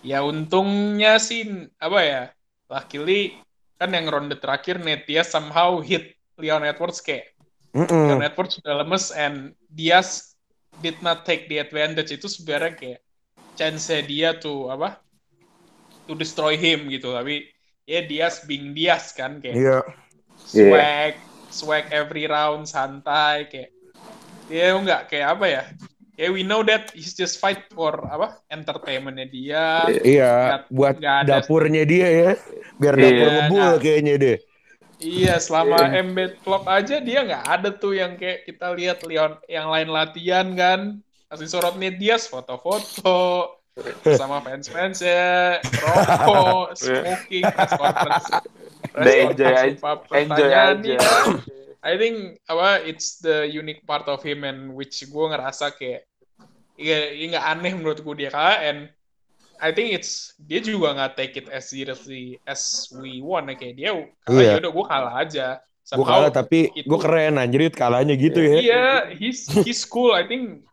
Ya untungnya sih apa ya? Luckily kan yang ronde terakhir Netia somehow hit Leon Edwards kayak Mm-mm. Leon Edwards sudah lemes and Diaz did not take the advantage itu sebenarnya kayak chance dia tuh apa? To destroy him gitu tapi ya Diaz being Diaz kan kayak Iya. swag swag every round santai kayak dia enggak kayak apa ya kayak we know that he's just fight for apa entertainmentnya dia Iya, Nggak- buat ada- dapurnya dia ya. Biar Iya. dapur ngebul Nah. kayaknya deh. iya selama embed clock aja dia nggak ada tuh yang kayak kita lihat Leon yang lain latihan kan kasih sorotnya dia foto-foto sama fans-fans ya rokok smoking press conference press enjoy conference, Enjoy aja. I think apa it's the unique part of him and which gue ngerasa kayak ya ya nggak aneh menurut gue dia kalah and I think it's dia juga nggak take it as seriously as we want ya kayak dia kalah Iya. ya udah gue kalah aja Gue kalah tapi gue keren anjir kalahnya gitu ya. iya he's he's cool I think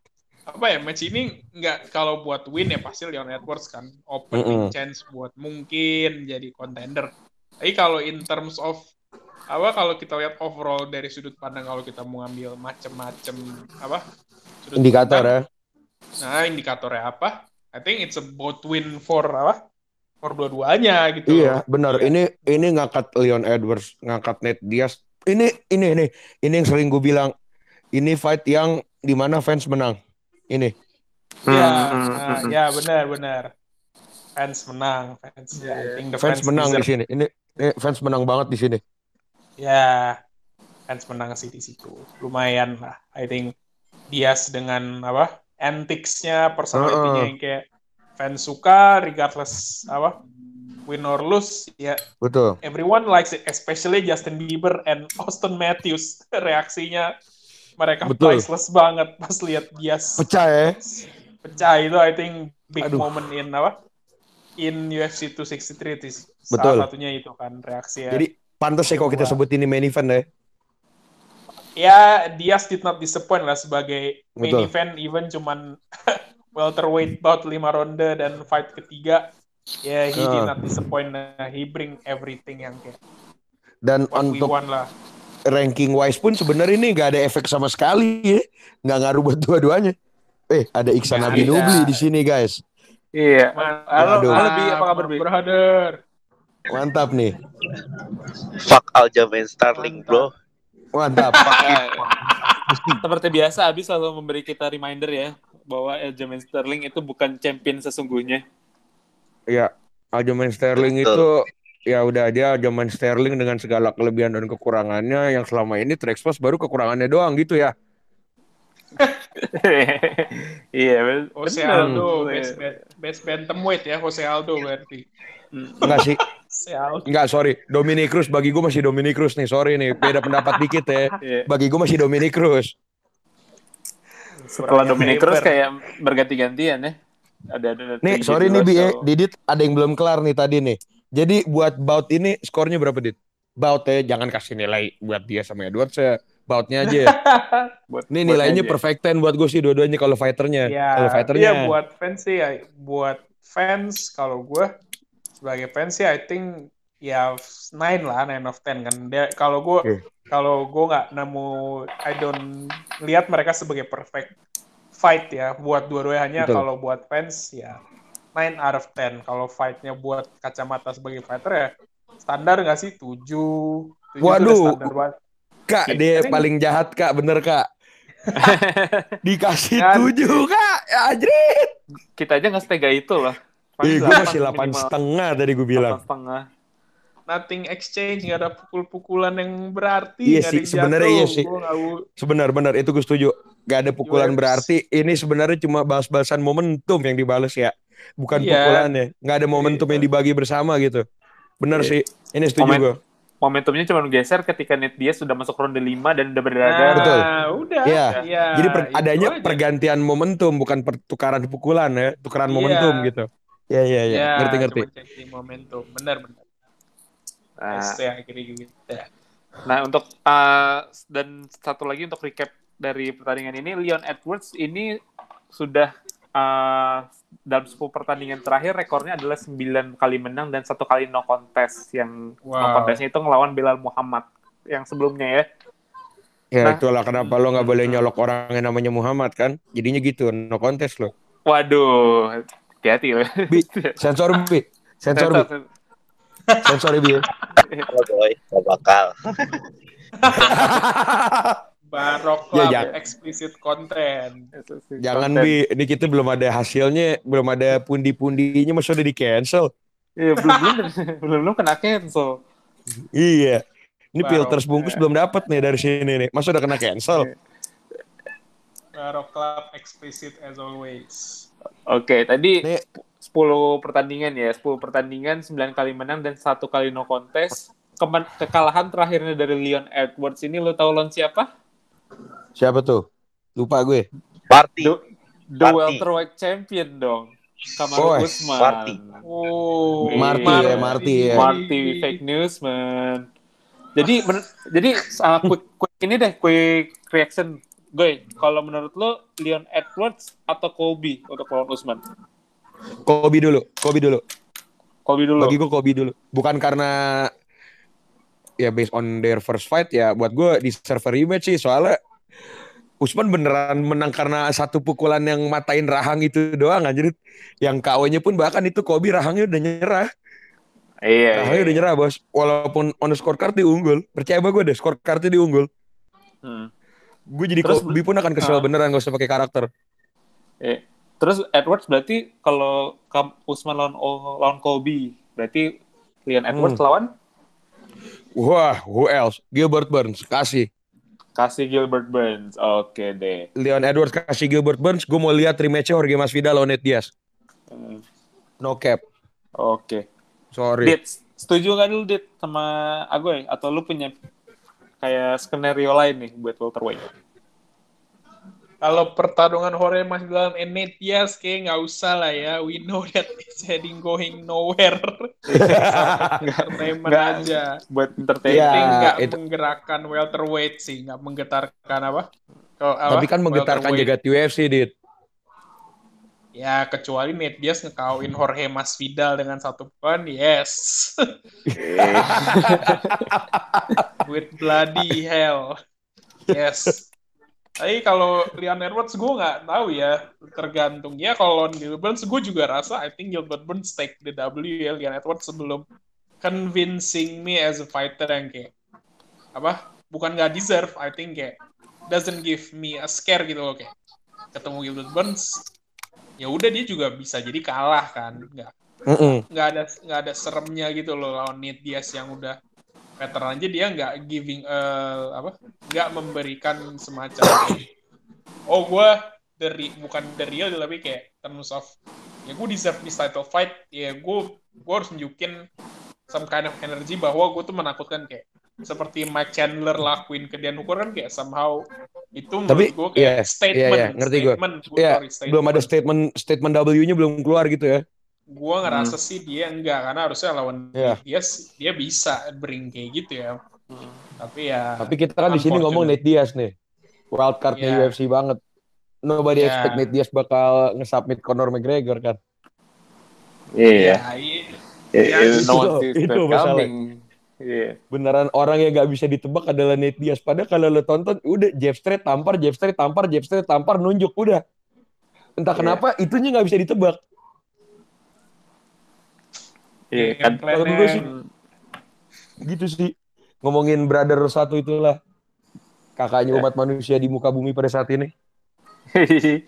apa ya match ini nggak kalau buat win ya pasti Leon Edwards kan opening Mm-mm. chance buat mungkin jadi contender tapi kalau in terms of apa kalau kita lihat overall dari sudut pandang kalau kita mau ngambil macem-macem apa sudut Indikator pandang, ya. Nah indikatornya apa I think it's a both win for apa for dua-duanya gitu Iya, benar. Iya. Ini ini ngangkat Leon Edwards, ngangkat Nate Diaz. Ini ini ini ini yang sering gue bilang. Ini fight yang di mana fans menang. Ini. ya Hmm, nah, ya benar benar fans menang fans Iya, I think the Fans menang di deserve sini. Ini, ini fans menang banget di sini. ya fans menang sih di situ lumayan lah I think Diaz dengan apa antics-nya personality-nya yang kayak fans suka regardless apa win or lose ya Betul. everyone likes it especially Justin Bieber and Austin Matthews reaksinya mereka Betul. priceless banget pas lihat Diaz Pecah ya. pecah itu I think big Aduh. moment in apa in UFC 263 itu Betul. salah satunya itu kan reaksi ya Jadi pantas ya kalau kita sebut ini main event ya. Ya Diaz did not disappoint lah sebagai main Betul. event even cuman welterweight bout 5 ronde dan fight ketiga ya he did Ah. not disappoint Nah, he bring everything yang kayak Dan untuk lah ranking wise pun sebenarnya ini nggak ada efek sama sekali ya. Nggak ngaruh buat dua-duanya. Eh, ada Iksan Nggak Abi ada. Nubli di sini, guys. Iya. Halo, halo Bi, apa kabar Bi? brother Mantap nih. Fuck Aljamain Starling bro. Mantap. Eh, Seperti biasa, Abi selalu memberi kita reminder ya bahwa Aljamain Sterling itu bukan champion sesungguhnya. ya, Aljamain Sterling Betul. itu ya udah dia Aljamain Sterling dengan segala kelebihan dan kekurangannya yang selama ini terekspos baru kekurangannya doang gitu ya. iya, Jose. Aldo Iya. best, best, best bantamweight ya Jose Aldo berarti Hmm. Enggak sih. Aldo Enggak, sorry. Dominic Cruz bagi gue masih Dominic Cruz nih. Sorry nih, beda pendapat dikit ya. Iya. Bagi gue masih Dominic Cruz. Setelah Dominic Cruz kayak berganti-gantian ya. Ada ada Nih, sorry nih Bi, ya. Dillashaw. Didit ada yang belum kelar nih tadi nih. Jadi buat bout ini skornya berapa Dit? Bout ya, jangan kasih nilai buat dia sama Edwards ya. Boutnya aja. ya. Buat- Nih buat nilainya aja. perfect ten buat gue sih dua-duanya kalau fighternya. ya Kalau fighternya. iya buat fans sih ya buat fans kalau gue sebagai fans sih I think ya 9 lah 9 of 10 kan dia kalau gue Oke. kalau gue nggak nemu I don't lihat mereka sebagai perfect fight ya buat dua-duanya kalau buat fans ya 9 out of 10 kalau fightnya buat kacamata sebagai fighter ya standar nggak sih 7 7 Waduh. standar banget Kak, dia Tapi- paling jahat Kak, bener Kak. Dikasih Kan. tujuh Kak, ya Ajrit. Kita aja nggak setega itu loh. Ih, gue masih delapan setengah tadi gue bilang. setengah. nothing exchange nggak ada pukul-pukulan yang berarti Iya sih, sebenarnya iya sih. Sebenar-benar itu gue setuju. Gak ada pukulan Yes. berarti. Ini sebenarnya cuma balas-balasan momentum yang dibales ya. Bukan Iya. pukulannya. Gak ada momentum Iya. yang dibagi bersama gitu. Bener Iya. sih. Ini setuju Momen- gue. Momentumnya cuma geser ketika Nate Diaz sudah masuk ronde 5 dan udah berada. Nah, Betul. udah. Iya. Iya, Jadi per- adanya pergantian momentum bukan pertukaran pukulan ya, tukaran Iya. momentum gitu. Iya iya iya, Iya, ngerti ngerti. cuma changing momentum. Benar benar. Nah, ya, kiri gitu. nah, untuk uh, dan satu lagi untuk recap dari pertandingan ini, Leon Edwards ini sudah uh, dalam 10 pertandingan terakhir rekornya adalah 9 kali menang dan satu kali no contest yang no Wow. contestnya itu ngelawan Bilal Muhammad yang sebelumnya ya. Ya Nah. itulah kenapa lo nggak boleh nyolok orang yang namanya Muhammad kan. Jadinya gitu, no contest lo. Waduh, hati-hati loh. Bi, sensor bi, sensor bi, Sensor, bi. Oh boy, gak bakal. Barok Ya, jangan. explicit content. Jangan Konten. bi, ini kita belum ada hasilnya, belum ada pundi-pundinya, masa udah di cancel. Iya, belum belum belum belum kena cancel. Iya. Ini Barok. filter sebungkus belum dapat nih dari sini nih. Masa udah kena cancel? Barok Club explicit as always. Oke, tadi Nih. 10 pertandingan ya, 10 pertandingan, 9 kali menang dan satu kali no contest. Kemen- kekalahan terakhirnya dari Leon Edwards ini lo tahu lawan siapa? Siapa tuh? Lupa gue. Party. The, the Marty. welterweight champion dong. Kamaru Oh, Usman. Marty. Oh, Marty ya, Marty ya. Marty fake news man. Jadi men- jadi uh, quick, quick ini deh quick reaction gue. Kalau menurut lo Leon Edwards atau Colby untuk lawan Usman? Kobe dulu, Kobe dulu. Colby dulu. Bagi gue Kobe dulu. Bukan karena ya based on their first fight ya buat gue di server rematch sih soalnya Usman beneran menang karena satu pukulan yang matain rahang itu doang anjir. Yang KO-nya pun bahkan itu Kobe rahangnya udah nyerah. Iya. Rahangnya iya. udah nyerah bos. Walaupun on the scorecard dia unggul. Percaya gue deh scorecardnya dia unggul. Hmm. Gue jadi Terus- Kobe pun akan kesel Ah. beneran gak usah pakai karakter. Eh, Terus Edwards berarti kalau Kam- Usman lawan lawan Colby, berarti Leon Edwards Hmm. lawan Wah, who else? Gilbert Burns kasih. kasih Gilbert Burns. Oke deh. Leon Edwards kasih Gilbert Burns. Gue mau lihat rematchnya Jorge Masvidal lawan Nate Diaz. Hmm, No cap. Oke. Sorry. Dit, setuju nggak dulu Dit sama Agoy? Atau lu punya kayak skenario lain nih buat welterweight? Kalau pertarungan Jorge Masvidal and Nate Diaz kayak nggak usah lah ya. We know that it's heading going nowhere. Entertainment Nggak. aja. buat entertain Iya. Nggak itu. menggerakkan welterweight sih, nggak menggetarkan apa? Kalau apa? Tapi kan menggetarkan jagat UFC, Dit. Ya kecuali Nate Diaz ngekawin Jorge Masvidal dengan satu poin, yes. With bloody hell. Yes. Tapi kalau Leon Edwards gue nggak tahu ya, tergantung ya kalau Gilbert Burns gue juga rasa I think Gilbert Burns take the W ya Leon Edwards sebelum convincing me as a fighter yang kayak apa bukan nggak deserve I think kayak doesn't give me a scare gitu loh kayak ketemu Gilbert Burns ya udah dia juga bisa jadi kalah kan. Nggak Mm-mm. nggak ada nggak ada seremnya gitu loh lawan Nate Diaz yang udah veteran aja. Dia nggak giving eh, apa nggak memberikan semacam oh gue dari bukan dari real tapi kayak terms of ya gue deserve this title fight. Ya gue gue harus nunjukin some kind of energy bahwa gue tuh menakutkan kayak seperti Mike Chandler lakuin ke Dan Hooker kan kayak somehow itu Tapi, gue kayak iya, statement iya, iya, ngerti gue. statement, gue Iya, sorry, statement Belum ada statement statement W-nya belum keluar gitu ya. gue ngerasa sih dia enggak karena harusnya lawan Iya. dia dia bisa bring kayak gitu ya tapi ya Tapi kita kan di sini ngomong Nate Diaz nih. Wildcardnya Iya. UFC banget. Nobody Iya. expect Nate Diaz bakal nge-submit Conor McGregor kan. Iya. ya, i- Ya, Ya, itu no one itu- sees itu coming. Iya. Beneran orang yang gak bisa ditebak adalah Nate Diaz. Padahal kalau lo tonton, udah Jeff Strait tampar, Jeff Strait tampar, Jeff Strait tampar, nunjuk, udah. Entah Iya. kenapa, itunya gak bisa ditebak. Iya game kan. kalau gue sih- Gitu sih. Ngomongin brother satu itulah. Kakaknya Ya. umat manusia di muka bumi pada saat ini.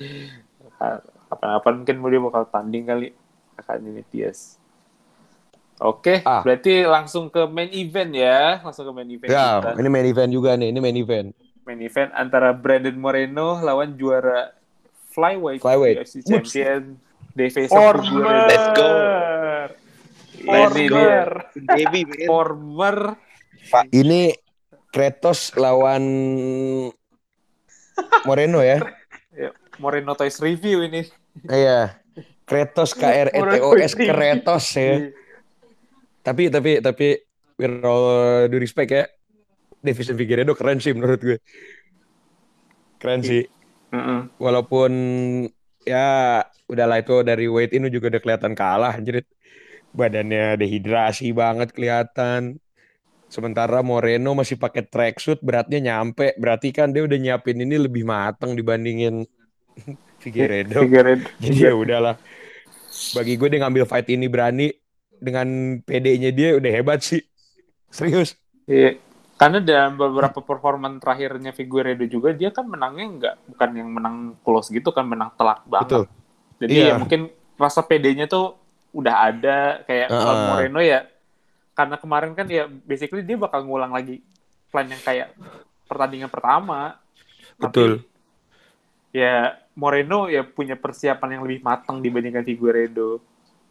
Kapan-kapan mungkin dia bakal tanding kali kakaknya Nitias. Oke, Ah. berarti langsung ke main event ya, langsung ke main event Ya, kita. ini main event juga nih. Ini main event. Main event antara Brandon Moreno lawan juara flyweight, Flyweight. UFC champion Dave Former Let's go. Nah, ini dia. Former. Former Ini Kratos lawan Moreno ya. ya, Moreno Toys Review ini. Iya. Kratos K R E T O S Kratos ya. Tapi tapi tapi with all due respect ya. Davison Figueiredo keren sih menurut gue. Keren sih. Mm-mm. Walaupun ya udahlah itu dari weight in juga udah kelihatan kalah anjir. Badannya dehidrasi banget kelihatan. Sementara Moreno masih pakai tracksuit beratnya nyampe. Berarti kan dia udah nyiapin ini lebih matang dibandingin Figueiredo. Figueredo. Jadi ya udahlah. Bagi gue dia ngambil fight ini berani dengan PD-nya dia udah hebat sih. Serius. Iya. Karena dalam beberapa performan terakhirnya Figueredo juga dia kan menangnya nggak bukan yang menang close gitu kan menang telak banget. Betul. Jadi Iya. ya mungkin rasa PD-nya tuh udah ada kayak kalau Moreno ya karena kemarin kan ya basically dia bakal ngulang lagi plan yang kayak pertandingan pertama. Betul. Tapi ya Moreno ya punya persiapan yang lebih matang dibandingkan Figueredo.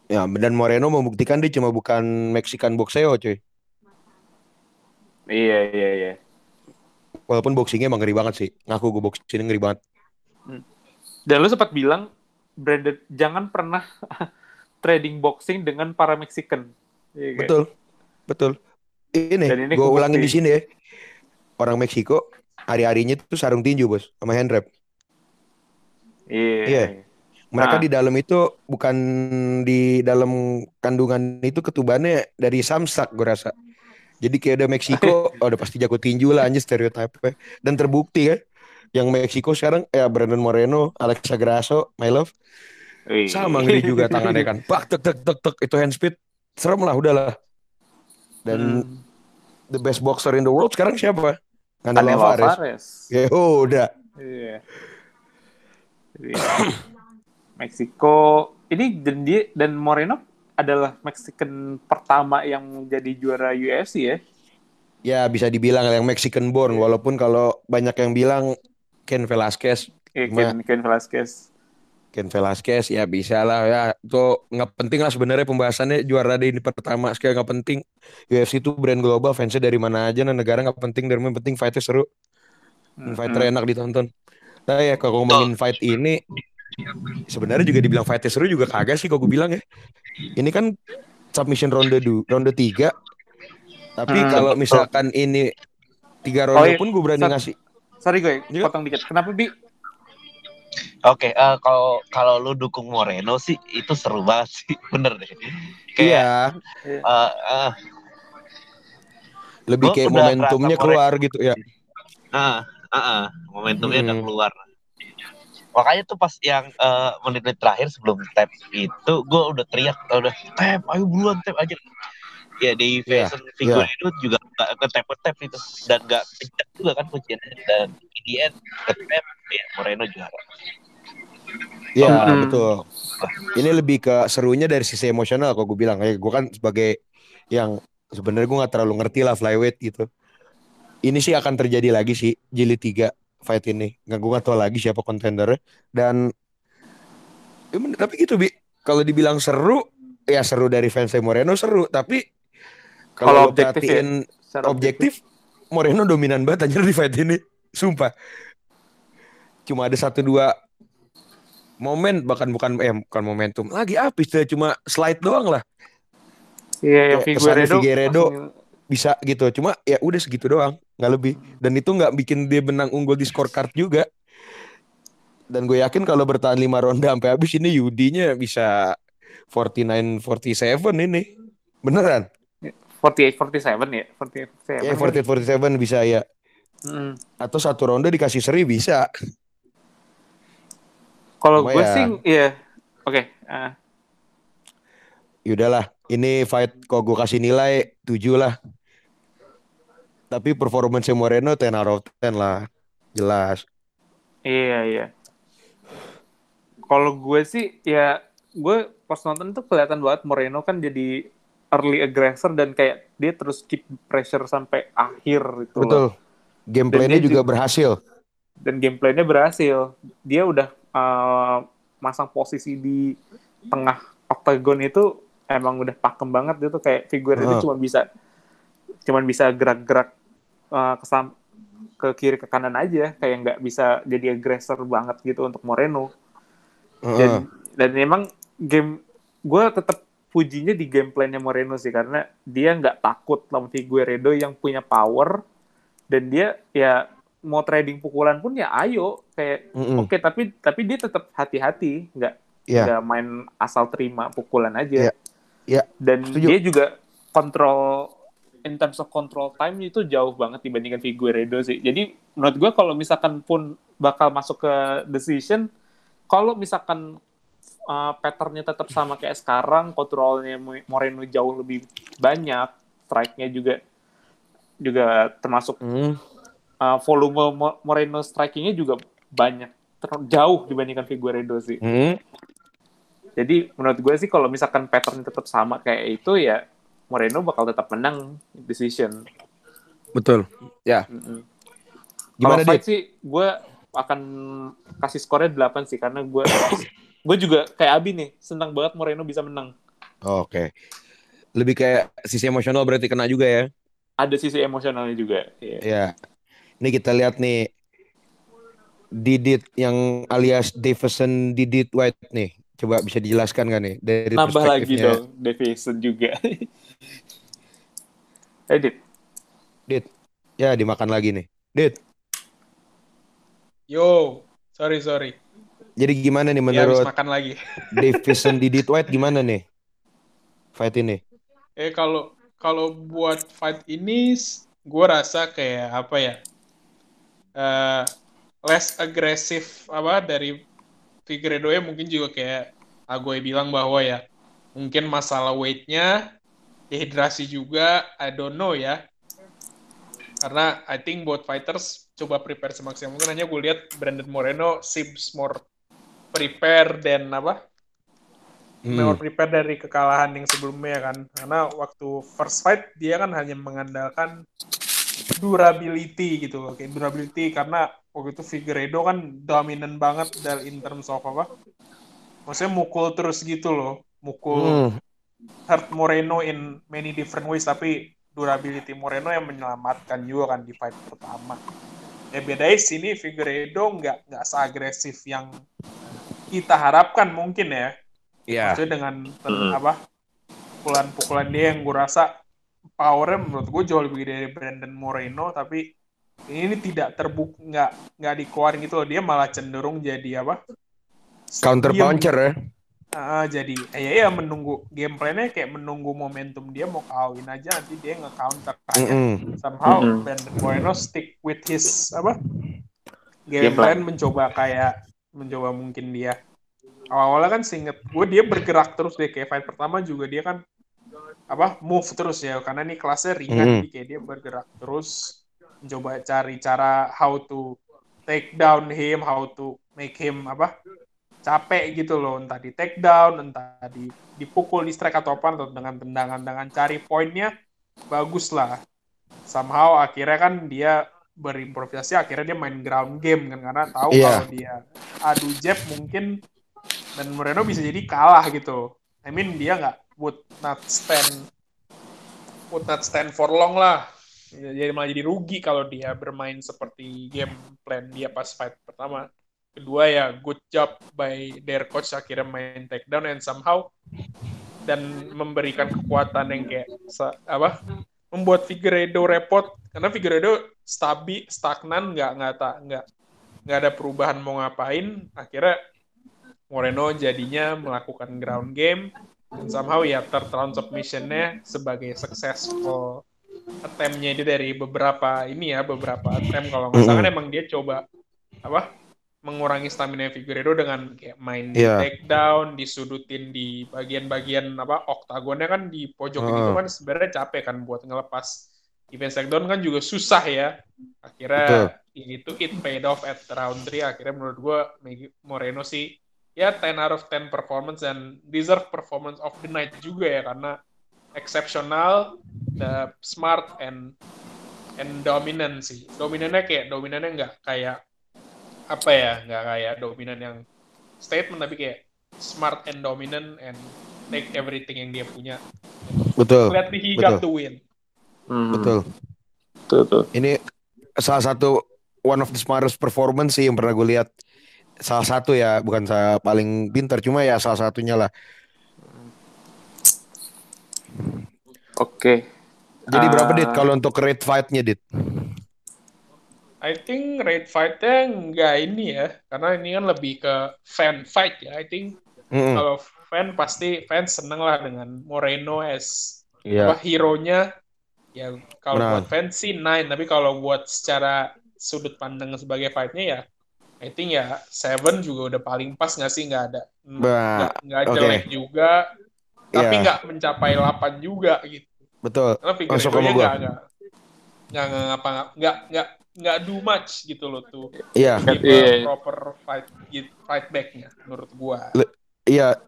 Ya, dan Moreno membuktikan dia cuma bukan Mexican boxeo, cuy. Iya iya iya. Walaupun boxingnya emang ngeri banget sih. Ngaku gue boxingnya ngeri banget. Dan lu sempat bilang Brandon jangan pernah trading boxing dengan para Mexican. Iya kan? Betul. Betul. Ini, Dan ini gue ulangin di sini ya. Orang Meksiko hari-harinya tuh sarung tinju, Bos, sama hand wrap. Iya. Iya. Mereka Nah. di dalam itu bukan di dalam kandungan itu ketubannya dari samsak gue rasa. Jadi kayak udah Meksiko, oh, udah pasti jago tinju lah anjir stereotipnya. Dan terbukti kan. Yang Meksiko sekarang ya Brandon Moreno, Alexa Grasso, my love. Wih. Sama ngeri juga tangannya kan. Bak tek tek tek tek itu hand speed. Serem lah udahlah. Dan Hmm. the best boxer in the world sekarang siapa? Canelo Canelo Alvarez. Alvarez. Ya udah. Iya. Jadi, Meksiko. Ini dan dia dan Moreno adalah Mexican pertama yang jadi juara UFC ya. Ya bisa dibilang yang Mexican born. Walaupun kalau banyak yang bilang Ken Velasquez Cuma- Ken, Ken Velasquez. Ken Velasquez ya bisa lah. Ya itu nggak penting lah sebenarnya pembahasannya. Juara di ini pertama sekali nggak penting. UFC itu brand global fansnya dari mana aja nah negara nggak penting. Dari mana penting fightnya seru. Hmm, fighter enak ditonton. Nah ya kalau ngomongin fight ini sebenarnya juga dibilang fightnya seru juga kagak sih kalau gue bilang ya. Ini kan submission ronde du, ronde 3. Tapi Hmm. kalau misalkan ini tiga Oh, ronde iya. pun gue berani Sat- ngasih. Sorry gue, Iya. potong dikit. Kenapa Bi? Oke, eh, kalau kalau lu dukung Moreno sih itu seru banget sih, bener deh. Kayak Iya, eh, eh, lebih kayak udah momentumnya keluar gitu ya. ah, ah, ah, momentumnya udah Hmm. keluar. Makanya tuh pas yang eh, menit-menit terakhir sebelum tap itu, gue udah teriak, udah tap, ayo buruan tap aja. Ya di Iya, fashion figure itu juga nggak ke tap tap itu dan nggak kencang juga kan kuncinya dan the end ke tap ya Moreno juara. Iya Hmm. betul. Ini lebih ke serunya dari sisi emosional kalau gue bilang. Ya gue kan sebagai yang sebenarnya gue nggak terlalu ngerti lah flyweight gitu. Ini sih akan terjadi lagi sih jilid 3 fight ini. Nggak gue nggak tahu lagi siapa kontendernya dan ya bener, tapi gitu bi. Kalau dibilang seru ya seru dari fans Moreno seru tapi Kalau objektif ya? objektif Moreno dominan banget anjir di fight ini. Sumpah. Cuma ada satu dua momen bahkan bukan eh bukan momentum lagi habis deh cuma slide doang lah Iya, yang kesannya Figueredo. Bisa gitu. Cuma ya udah segitu doang nggak lebih. Dan itu nggak bikin dia menang unggul di scorecard juga. Dan gue yakin kalau bertahan lima ronde sampai habis ini Yudinya bisa 49 47 ini. Beneran? 48 47 ya, 48 47. ya 48 47 bisa ya. Mm. atau satu ronde dikasih seri bisa. Kalau gue ya- sih ya oke, ah, Yaudahlah, ini fight kok gue kasih nilai 7 lah. Tapi performance Moreno 10 out of 10 lah. Jelas. iya iya. Kalau gue sih ya gue pas nonton tuh kelihatan banget Moreno kan jadi early aggressor dan kayak dia terus keep pressure sampai akhir loh. Betul. Gameplaynya juga juga- berhasil. dan gameplaynya berhasil. Dia udah uh, masang posisi di tengah octagon itu emang udah pakem banget dia tuh kayak figur itu Heeh. cuma bisa cuman bisa gerak-gerak uh, ke sam- ke kiri ke kanan aja kayak nggak bisa jadi aggressor banget gitu untuk Moreno dan dan memang game gue tetap pujinya di gameplaynya Moreno sih karena dia nggak takut lawan Figueredo yang punya power dan dia ya mau trading pukulan pun ya ayo kayak Mm-mm. oke tapi tapi dia tetap hati-hati nggak Iya. nggak main asal terima pukulan aja Iya. Iya. dan Setuju. dia juga kontrol in terms of control time itu jauh banget dibandingkan Figueredo sih jadi menurut gue kalau misalkan pun bakal masuk ke decision kalau misalkan uh, patternnya tetap sama kayak sekarang kontrolnya Mo- Moreno jauh lebih banyak strike-nya juga juga termasuk Mm. uh, volume Mo- Moreno strikingnya juga banyak jauh dibandingkan Figueredo sih. Mm. Jadi menurut gue sih kalau misalkan pattern tetap sama kayak itu ya Moreno bakal tetap menang decision. Betul. Ya. Gimana Kalau fight Dit? sih gue akan kasih skornya 8 sih karena gue gue juga kayak Abi nih senang banget Moreno bisa menang. Oke. Lebih kayak sisi emosional berarti kena juga ya. Ada sisi emosionalnya juga. Iya. Ya. Ini kita lihat nih Didit yang alias Davison Didit White nih. Coba bisa dijelaskan kan nih dari Nambah lagi dong Davison juga. Edit. Dit. Ya dimakan lagi nih. Dit. Yo, sorry sorry. Jadi gimana nih Ya habis menurut makan lagi. Davison Didit White gimana nih? Fight ini. Eh kalau kalau buat fight ini, gue rasa kayak apa ya? eh less agresif apa dari Figueredo ya mungkin juga kayak Agoy bilang bahwa ya mungkin masalah weightnya dehidrasi juga I don't know ya. Karena I think both fighters coba prepare semaksimal mungkin. Hanya gue lihat Brandon Moreno seems more prepare dan apa? Hmm. more prepare dari kekalahan yang sebelumnya kan. Karena waktu first fight dia kan hanya mengandalkan durability gitu. Kayak durability karena waktu itu Figueredo kan dominan banget dari in terms of apa? Maksudnya mukul terus gitu loh. Mukul Hmm. Hurt Moreno in many different ways tapi durability Moreno yang menyelamatkan juga kan di fight pertama Ya bedanya sini Figueredo nggak nggak seagresif yang kita harapkan mungkin ya. Iya. Maksudnya dengan Mm. apa pukulan-pukulan dia yang gue rasa powernya menurut gue jauh lebih dari Brandon Moreno tapi ini tidak terbuk nggak nggak dikeluarin gitu loh dia malah cenderung jadi apa Counter puncher ya. Ah, jadi eh, ya, ya menunggu gameplaynya kayak menunggu momentum dia mau kawin aja nanti dia nge-counter aja. Mm-mm. Somehow Mm-mm. Brandon Moreno stick with his apa Game game plan mencoba kayak mencoba mungkin dia awal-awalnya kan seinget gue dia bergerak terus deh kayak fight pertama juga dia kan apa move terus ya karena ini kelasnya ringan Mm. jadi kayak dia bergerak terus mencoba cari cara how to take down him how to make him apa capek gitu loh. Entah di take down entah di dipukul di strike atau apa atau dengan tendangan dengan cari poinnya bagus lah. Somehow akhirnya kan dia berimprovisasi akhirnya dia main ground game kan karena tahu Iya. kalau dia adu jab mungkin dan Moreno bisa jadi kalah gitu. I mean dia nggak would not stand would not stand for long lah. Jadi malah jadi rugi kalau dia bermain seperti game plan dia pas fight pertama kedua ya good job by their coach akhirnya main takedown and somehow dan memberikan kekuatan yang kayak apa membuat Figueredo repot. Karena Figueredo stabil stagnan nggak nggak tak nggak nggak ada perubahan mau ngapain. Akhirnya Moreno jadinya melakukan ground game dan somehow ya round submissionnya sebagai successful attempt-nya dia dari beberapa ini ya beberapa attempt. Kalau nggak salah kan emang dia coba apa mengurangi stamina Figueredo dengan kayak main di Iya. takedown, disudutin di bagian-bagian apa oktagonnya kan di pojok Heeh. gitu kan sebenarnya capek kan buat ngelepas defense takedown kan juga susah ya. Akhirnya ya itu it paid off at round 3 akhirnya menurut gua Megi- Moreno sih ya 10 out of 10 performance dan deserve performance of the night juga ya karena exceptional, the smart and and dominant sih. Dominannya kayak dominannya nggak kayak apa ya, nggak kayak dominan yang statement tapi kayak smart and dominant and take everything yang dia punya. Betul. Clearly he got the win. Hmm, Betul. betul, betul. Ini salah satu one of the smartest performance sih yang pernah gue lihat. Salah satu ya, bukan saya paling pintar, cuma ya salah satunya lah. Oke. Jadi berapa Ah, dit kalau untuk rate fight-nya dit? I think rate fight-nya nggak ini ya, karena ini kan lebih ke fan fight ya. I think Mm-mm. kalau fan pasti fans seneng lah dengan Moreno as Iya. apa hero-nya. Ya kalau Benar. buat fans sih nine, tapi kalau buat secara sudut pandang sebagai fight-nya ya, I think ya seven juga udah paling pas nggak sih nggak ada nggak oke. jelek juga, tapi Iya. nggak mencapai 8 juga gitu. Betul. Karena Masuk sama nggak nggak nggak nggak nggak do much gitu loh tuh Iya, give iya. proper fight fight back-nya menurut gua. iya.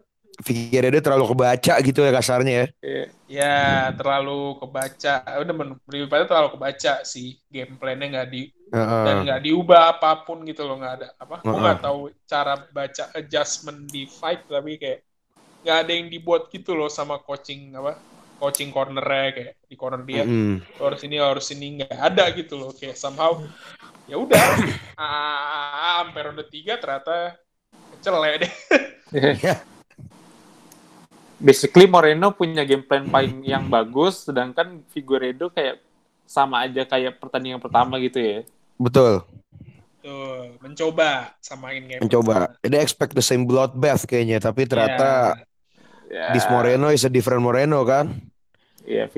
Figueredo terlalu kebaca gitu ya kasarnya ya. iya. Ya terlalu kebaca, udah men- lebih pada terlalu kebaca sih game plan-nya nggak di Heeh. dan nggak diubah apa pun gitu loh nggak ada apa. Gua Heeh. nggak tahu cara baca adjustment di fight tapi kayak nggak ada yang dibuat gitu loh sama coaching apa coaching cornernya kayak di corner dia. "Lu harus ini harus ini nggak ada gitu loh kayak somehow ya udah ah sampai ronde tiga ternyata celek deh Iya. Basically Moreno punya game plan paling yang bagus, sedangkan Figueredo kayak sama aja kayak pertandingan pertama gitu ya. Betul. tuh mencoba samain game Mencoba. Dia expect the same bloodbath kayaknya, tapi ternyata Ya, this Moreno is a different Moreno kan. Ya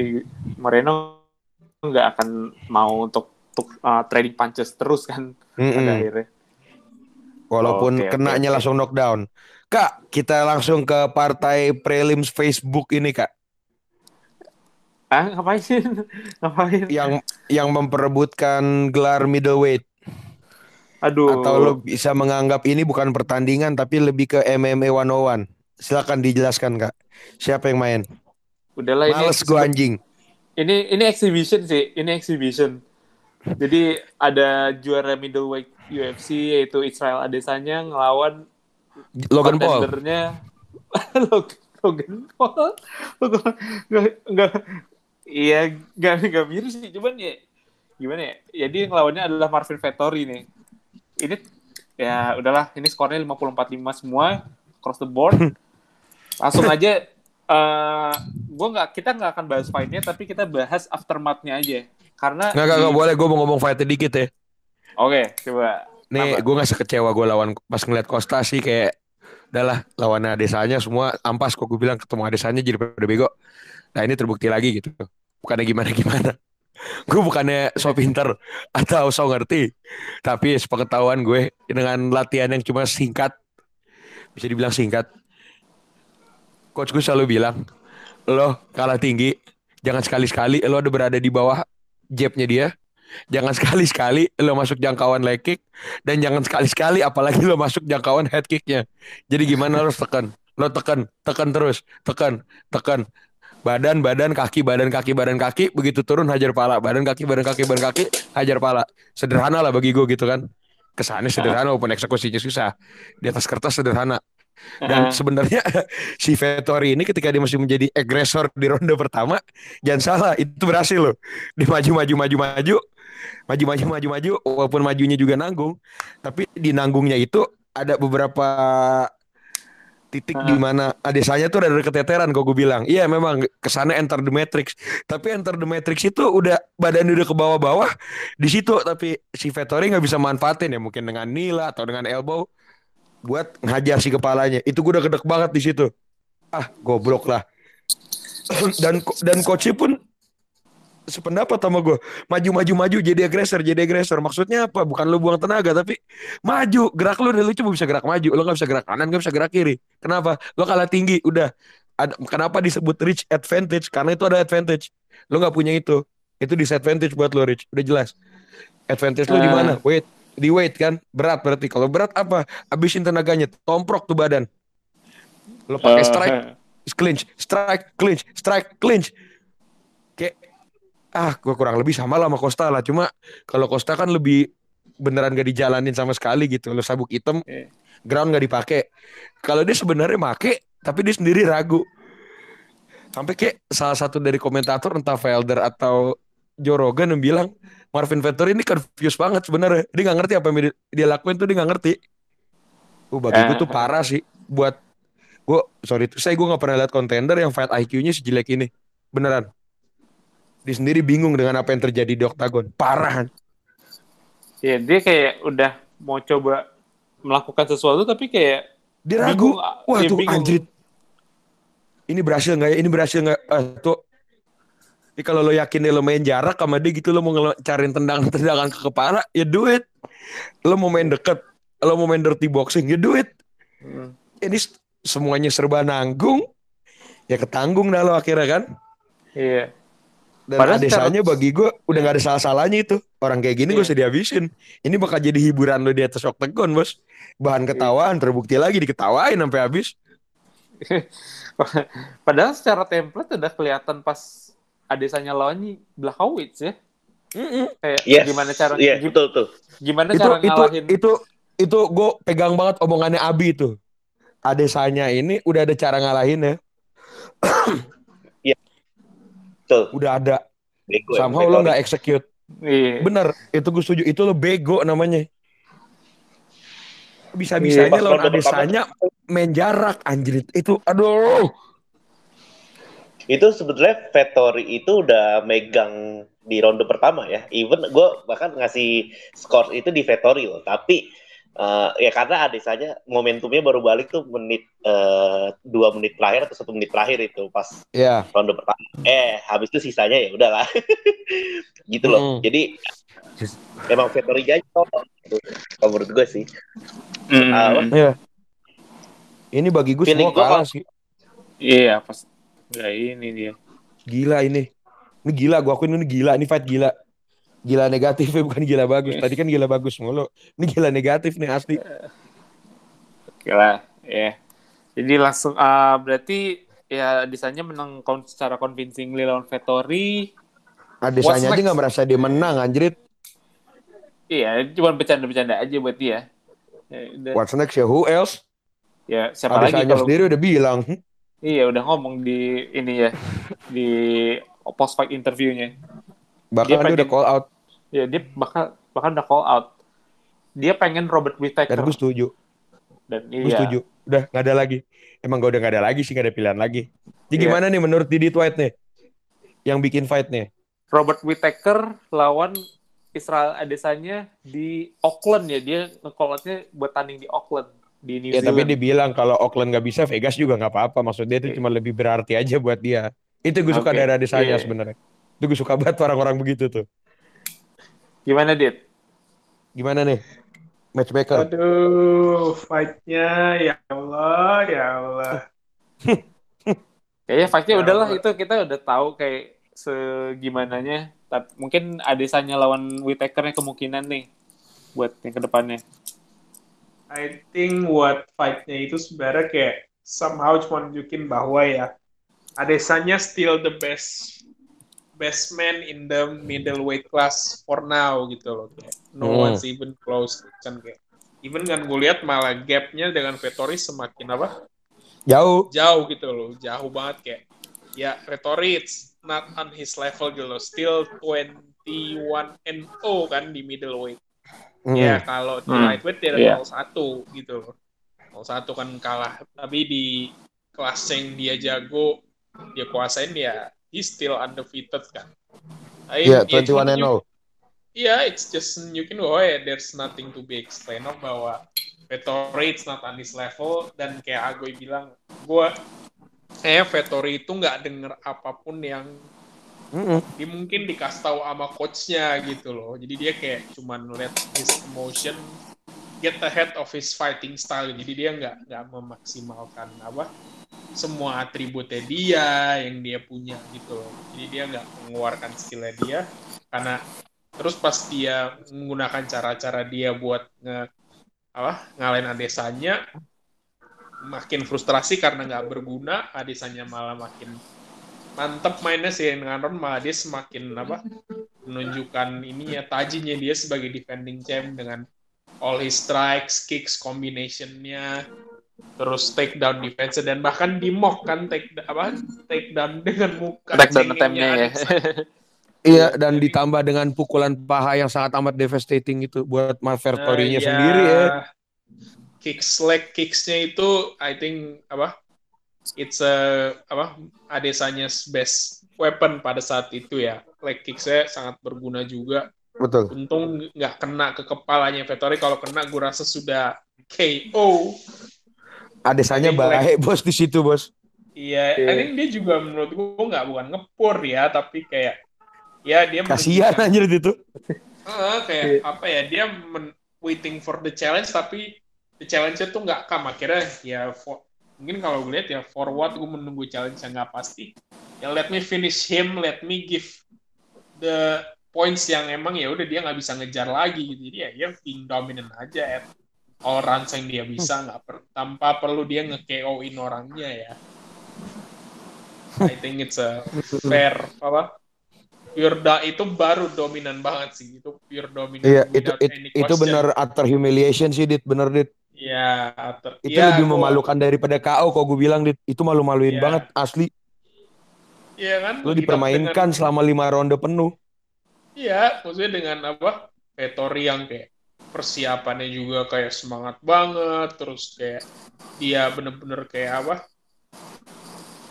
Moreno nggak akan mau untuk untuk uh, trading punches terus kan pada Mm-mm. akhirnya. Walaupun oke, kenanya oke. langsung knockdown. Kak, kita langsung ke partai prelims Facebook ini kak, Ah, ngapain sih? ngapain? yang yang memperebutkan gelar middleweight. Aduh. Atau lo bisa menganggap ini bukan pertandingan tapi lebih ke MMA 101. Silakan dijelaskan kak. Siapa yang main? Udahlah ini Males gua anjing. ini ini exhibition sih, ini exhibition. Jadi ada juara middleweight UFC yaitu Israel Adesanya ngelawan Logan Paul. Logan Paul. Logan- Nggak nggak iya nggak nggak mirip sih, cuman ya gimana ya? Jadi ngelawannya adalah Marvin Vettori nih. Ini ya udahlah, ini skornya 54-5 semua across the board. Langsung aja eh gua nggak kita nggak akan bahas fight-nya tapi kita bahas aftermath-nya aja. Karena Nggak, nggak, di- nggak boleh. Gue mau ngomong fight dikit ya. Oke, coba. Nih, gue gak sekecewa gue lawan pas ngeliat Costa sih kayak udahlah lawan desanya semua ampas kok gue bilang ketemu desanya jadi pada bego. Nah ini terbukti lagi gitu. Bukannya gimana-gimana. gue bukannya so pinter atau so ngerti. Tapi sepengetahuan gue dengan latihan yang cuma singkat. Bisa dibilang singkat. Coach gue selalu bilang, lo kalah tinggi, jangan sekali-sekali lo ada berada di bawah jabnya dia. Jangan sekali-sekali lo masuk jangkauan leg kick dan jangan sekali-sekali apalagi lo masuk jangkauan head kicknya. Jadi gimana lo tekan? Lo tekan, tekan terus, tekan, tekan. Badan, badan, kaki, badan, kaki, badan, kaki. Begitu turun hajar pala. Badan, kaki, badan, kaki, badan, kaki. Hajar pala. Sederhana lah bagi gue gitu kan. Kesannya sederhana walaupun eksekusinya susah. Di atas kertas sederhana. Dan sebenarnya si Vettori ini ketika dia masih menjadi agresor di ronde pertama, jangan salah itu berhasil loh. Dia maju maju maju maju, maju maju maju maju, walaupun majunya juga nanggung, tapi di nanggungnya itu ada beberapa titik di mana desanya tuh ada keteteran kok gue bilang. Iya memang ke sana enter the matrix. Tapi enter the matrix itu udah badan udah ke bawah-bawah di situ tapi si Vettori nggak bisa manfaatin ya mungkin dengan nila atau dengan elbow buat ngajar si kepalanya. Itu gue udah gedek banget di situ. Ah, goblok lah. dan dan coachnya pun sependapat sama gue. Maju-maju-maju jadi agresor, jadi agresor. Maksudnya apa? Bukan lu buang tenaga, tapi maju. Gerak lu lu cuma bisa gerak maju. Lu gak bisa gerak kanan, gak bisa gerak kiri. Kenapa? Lu kalah tinggi, udah. Ada, kenapa disebut rich advantage? Karena itu ada advantage. Lu nggak punya itu. Itu disadvantage buat lu, Rich. Udah jelas. Advantage lu di Ah. mana? Weight. Di weight kan? Berat berarti. Kalau berat apa? Habisin tenaganya. Tomprok tuh badan. Lu pakai eh, strike, clinch, strike, clinch, strike, clinch. Kayak ah, gue kurang lebih sama lah sama Costa lah. Cuma kalau Costa kan lebih beneran gak dijalanin sama sekali gitu. Lo sabuk hitam, Iya. ground gak dipakai. Kalau dia sebenarnya make, tapi dia sendiri ragu. Sampai kayak salah satu dari komentator entah Felder atau Joe Rogan yang bilang Marvin Vettori ini confused banget sebenarnya. Dia nggak ngerti apa yang dia, dia lakuin tuh dia nggak ngerti. Uh, bagi gue tuh Ah. parah sih. Buat gue sorry saya gue nggak pernah lihat kontender yang fight IQ-nya sejelek ini. Beneran. Dia sendiri bingung dengan apa yang terjadi di Octagon. Parah. Iya, dia kayak udah mau coba melakukan sesuatu tapi kayak dia ragu. bingung, wah tuh bingung. anjrit. Ini berhasil nggak ya? Ini berhasil nggak? Ah, tuh Tapi kalau lo yakin lo main jarak sama dia gitu lo mau cariin tendangan-tendangan ke kepala ya do it. Lo mau main deket lo mau main dirty boxing ya do it. Hmm. ini semuanya serba nanggung. Ya ketanggung dah lo akhirnya kan. Iya. dan Padahal adesanya secara- bagi gue udah gak ada salah-salahnya itu. Orang kayak gini gue Iya. usah dihabisin. Ini bakal jadi hiburan lo di atas octagon bos. Bahan ketawaan terbukti lagi diketawain sampai habis. Padahal secara template udah kelihatan pas Adesanya lawannya Blachowicz ya. Kayak Yes. gimana cara Iya, gi- betul tuh. gimana itu cara itu ngalahin itu itu gue pegang banget omongannya Abi itu adesanya ini udah ada cara ngalahin ya Betul. udah ada Bego ya, somehow lo Vettori. nggak execute Iya. bener itu gue setuju itu lo bego namanya bisa-bisanya Pas lawan adesanya main jarak anjir itu aduh itu sebetulnya Vettori itu udah megang di ronde pertama ya. Even gue bahkan ngasih skor itu di Vettori loh. Tapi eh, ya karena adesanya momentumnya baru balik tuh menit eh, dua menit terakhir atau satu menit terakhir itu pas ya ronde pertama. Eh habis itu sisanya ya udahlah. gitu loh. Mm. Jadi emang Vettori jadi kalau menurut gue sih. Hmm. Ah, ya ini bagi gue semua gua kalah sih Iya, pas Nggak ini dia. gila ini. Ini gila gue akuin ini gila. Ini fight gila. Gila negatif bukan gila bagus. Tadi kan gila bagus mulu. Ini gila negatif nih asli. Lah, ya. Jadi langsung ah, berarti ya Adesanya menang secara convincingly lawan Vettori. Adesanya What's aja nggak merasa dia menang anjrit. Iya, cuma bercanda-bercanda aja buat dia. Ya, what's next ya? Who else? Ya siapa lagi Adesanya kalau sendiri udah bilang iya udah ngomong di ini ya di post fight interviewnya. bahkan Dia dia, udah call out Ya dia bakal bahkan udah call out. Dia pengen Robert Whittaker. Dan gue setuju. Dan Gue iya. setuju. Udah nggak ada lagi. Emang gue udah nggak ada lagi sih nggak ada pilihan lagi. Jadi Iya. gimana nih menurut Didi White nih? Yang bikin fight nih? Robert Whittaker lawan Israel Adesanya di Auckland ya. Dia nge-call out-nya buat tanding di Auckland di New Ya tapi Zealand. dia bilang kalau Auckland nggak bisa, Vegas juga nggak apa-apa. Maksud dia itu Oke. cuma lebih berarti aja buat dia. Itu gue suka Oke. dari Adesanya Iya. sebenarnya. Itu gue suka banget orang-orang begitu tuh. Gimana, Dit? Gimana nih? Matchmaker. Aduh, fight-nya ya Allah, ya Allah. Kayaknya fight-nya Ya, udahlah itu kita udah tahu kayak segimananya. Tapi mungkin Adesanya lawan Whittaker kemungkinan nih buat yang ke depannya. I think what fight-nya itu sebenarnya kayak somehow cuma nunjukin bahwa ya Adesanya still the best best man in the middleweight class for now gitu loh. Kayak no Hmm. one's even close. Kan kayak even kan gue lihat malah gapnya dengan Vettori semakin apa? Jauh. jauh gitu loh jauh banget kayak. Ya Vettori it's not on his level gitu loh. Still 21 and 0 kan di middleweight Mm. Ya kalau di Hmm. lightweight dia ada 0-1 gitu loh. 0-1 kan kalah. Tapi di kelas yang dia jago, dia kuasain ya he's still undefeated kan. Iya, ya cuma 21 and tunjuk- 0. Iya, it's just nunjukin bahwa ya there's nothing to be explained of bahwa Vettori it's not on his level dan kayak Agoy bilang, gue eh Vettori itu nggak denger apa pun yang Mm-mm. dia mungkin dikasih tahu sama coachnya gitu loh. Jadi dia kayak cuman let his emotion get ahead of his fighting style. Jadi dia nggak nggak memaksimalkan apa semua atributnya dia yang dia punya gitu loh. Jadi dia nggak mengeluarkan skillnya dia karena terus pas dia menggunakan cara-cara dia buat nge apa ngalahin Adesanya makin frustrasi karena nggak berguna Adesanya malah makin mantep mainnya sih dengan Ron malah dia semakin apa menunjukkan ininya tajinya dia sebagai defending champ dengan all his strikes, kicks, combination-nya terus take down defense dan bahkan di mock kan take apa take down dengan muka Take down attempt-nya ya. Iya, dan ditambah dengan pukulan paha yang sangat amat devastating itu buat Mas Vertorinya Nah, sendiri ya. Kicks leg kicksnya itu I think apa? It's a apa? Adesanya best weapon pada saat itu ya. Leg kicksnya sangat berguna juga. Betul. Untung nggak kena ke kepalanya Vettori. Kalau kena gue rasa sudah KO. Adesanya baik bos di situ bos. Iya, Iya. I think dia juga menurut gue nggak bukan ngepur ya, tapi kayak ya dia Kasihan anjir itu. Heeh, kayak Iya. apa ya dia men- waiting for the challenge tapi the challenge-nya tuh nggak come akhirnya ya for- mungkin kalau gue lihat ya forward gue menunggu challenge yang nggak pasti ya let me finish him let me give the points yang emang ya udah dia nggak bisa ngejar lagi gitu. Jadi ya dia being dominant aja at all runs yang dia bisa nggak per- tanpa perlu dia nge KO-in orangnya ya. I think it's a fair apa? Pure da itu baru dominan banget sih. Itu pure dominan Iya, itu it- itu benar utter humiliation sih, Dit. Bener, Dit. Iya. Itu Iya, lebih gua- memalukan daripada KO kok gue bilang. Itu malu-maluin Iya. banget, asli. Iya kan? Lo dipermainkan dengan- selama lima ronde penuh. Iya, maksudnya dengan apa? Vettori yang kayak persiapannya juga kayak semangat banget, terus kayak dia bener-bener kayak apa?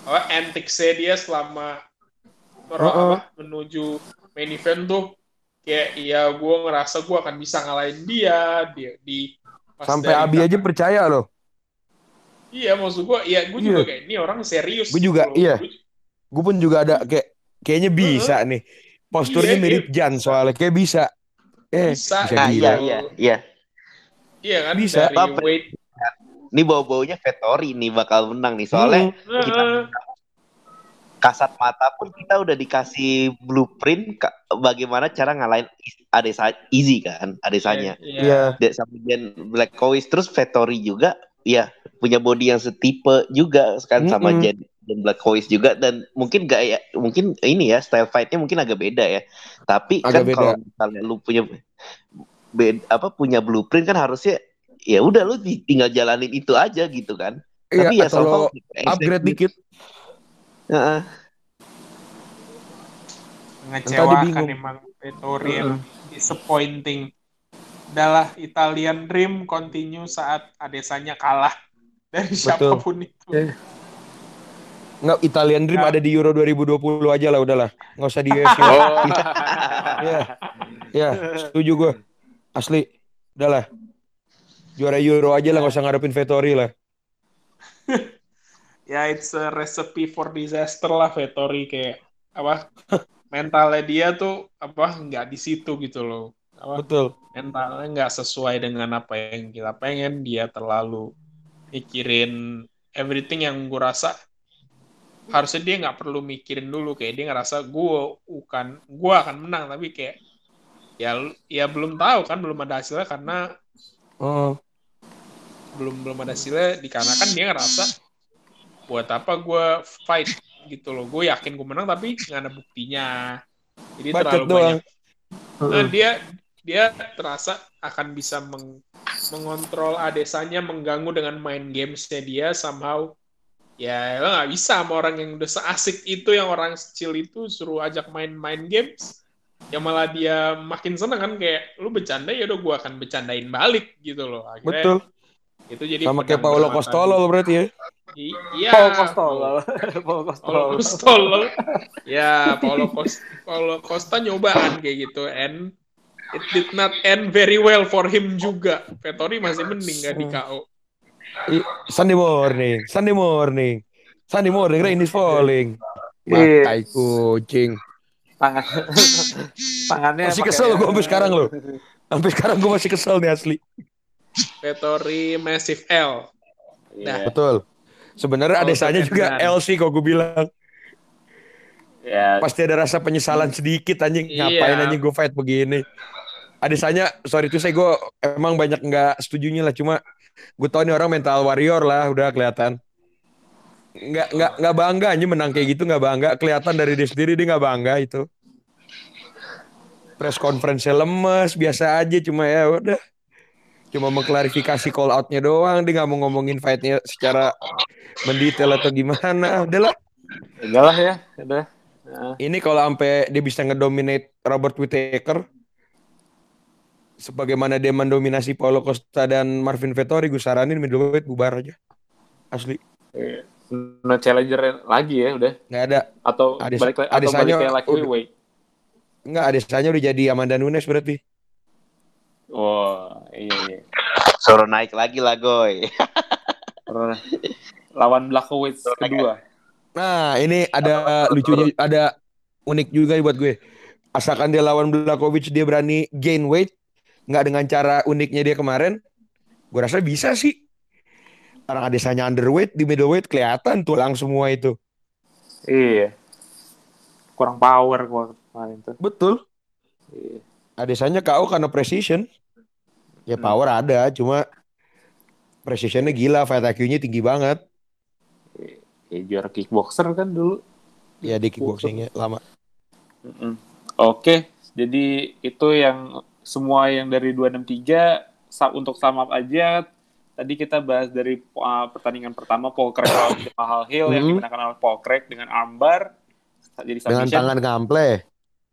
Apa antics-nya dia selama mer- Heeh. apa, menuju main event tuh kayak ya gue ngerasa gue akan bisa ngalahin dia dia di pas Sampai Abi aja percaya loh. Iya maksud gue, ya gue juga Iya. kayak ini orang serius. Gue juga, gitu loh. iya. Gua- Gue pun juga ada kayak kayaknya bisa nih. Posturnya Iya, mirip iya, Jan soalnya kayak bisa. Eh, Bisa, bisa Nah, gila. iya, iya, iya. Iya kan Bisa. dari Apa- weight. Ini bau-baunya Vettori nih bakal menang nih. Soalnya Hmm. Heeh. Kasat mata pun kita udah dikasih blueprint ka- bagaimana cara ngalahin Is- Adesa Easy kan, Adesanya. Iya. Dek sama Jen Black Cois terus Vettori juga ya punya body yang setipe juga kan sama Mm-mm. Jen Jen Black Cois juga dan mungkin gak ya mungkin ini ya style fightnya mungkin agak beda ya. Tapi Agak kan beda. kalau misalnya lu punya bed, apa punya blueprint kan harusnya ya udah lu tinggal jalanin itu aja gitu kan. Iya, Tapi ya atau lo upgrade dikit. Heeh. Mengecewakan emang Vettori emang disappointing. Adalah Italian Dream continue saat Adesanya kalah dari siapa pun itu. Eh. Nggak, Italian Dream Ya. ada di Euro 2020 aja lah udahlah. Nggak usah di UFC. Oh. Ya, ya, setuju gue. Asli, udahlah. Juara Euro aja lah, nggak usah ngadepin Vettori lah. Ya it's a recipe for disaster lah Vettori. Kayak apa mentalnya dia tuh apa nggak di situ gitu loh. Apa Betul. mentalnya nggak sesuai dengan apa yang kita pengen. Dia terlalu mikirin everything yang gue rasa harusnya dia nggak perlu mikirin dulu. Kayak dia ngerasa gue bukan gue akan menang. Tapi kayak ya ya belum tahu kan belum ada hasilnya karena Oh, belum belum ada hasilnya. Dikarenakan dia ngerasa buat apa gue fight gitu loh. Gue yakin gue menang tapi nggak ada buktinya. Jadi Bacot terlalu doang. banyak. Nah, dia dia terasa akan bisa meng- mengontrol adesanya mengganggu dengan main gamesnya dia somehow. Ya lo nggak bisa sama orang yang udah seasik itu yang orang kecil itu suruh ajak main-main games. Ya malah dia makin seneng kan kayak lu bercanda ya udah gua akan bercandain balik gitu loh. Akhirnya betul. itu jadi Sama kayak Paolo Costolo berarti ya. Iya Paul Costolo. Paul Paulo Costolo. Costolo. ya, Paulo Costa, Paulo Costa nyobaan kayak gitu and it did not end very well for him juga. Vettori masih mending gak di KO. Sunday morning, Sunday morning, Sunday morning, rain is falling. Makai kucing. Tangan. Tangannya Masih kesel gue sampai sekarang loh. Sampai sekarang gue masih kesel nih asli. Vettori Massive L. Iya. Betul. Sebenarnya Oh, adesanya juga dan. L sih kok gue bilang. Ya, Pasti ada rasa penyesalan sedikit anjing. Iya. Ngapain anjing gue fight begini. Adesanya, sorry tuh saya gue emang banyak nggak setujunya lah. Cuma gue tau nih orang mental warrior lah udah kelihatan. Nggak nggak nggak bangga anjing menang kayak gitu nggak bangga. Kelihatan dari dia sendiri dia nggak bangga itu. Press conference lemes biasa aja cuma ya udah. Cuma mengklarifikasi call outnya doang. Dia nggak mau ngomongin fightnya secara mendetail atau gimana. Udahlah. enggak lah ya. Udah. Nah, Ini kalau sampai dia bisa ngedominate Robert Whittaker sebagaimana dia mendominasi Paulo Costa dan Marvin Vettori, gue saranin middleweight bubar aja. Asli. iya. no challenger lagi ya udah Nggak ada. atau Adis- balik atau Adesanya balik kayak laki udah- weight. Nggak, adesanya udah jadi Amanda Nunes berarti. Oh, iya iya. Suruh naik lagi lah, Goy. Lawan Blachowicz kedua. Nah, ini ada lucunya, ada unik juga buat gue. Asalkan dia lawan Blakovic, dia berani gain weight. Nggak dengan cara uniknya dia kemarin. Gue rasa bisa sih. Orang adesanya underweight, di middleweight kelihatan tulang semua itu. Iya. Kurang power gua kemarin tuh. Betul. Iya. Adesanya KO karena precision. Ya Hmm. power ada, cuma precisionnya gila, fight IQ-nya tinggi banget. Ya, juara kickboxer kan dulu. Ya di kickboxingnya lama. Mm-mm. Oke, jadi itu yang semua yang dari 263 sa- untuk sum up aja. Tadi kita bahas dari uh, pertandingan pertama Paul Craig lawan Jamal Hill yang Mhm. dimenangkan oleh Paul Craig dengan armbar jadi Dengan tangan ngample.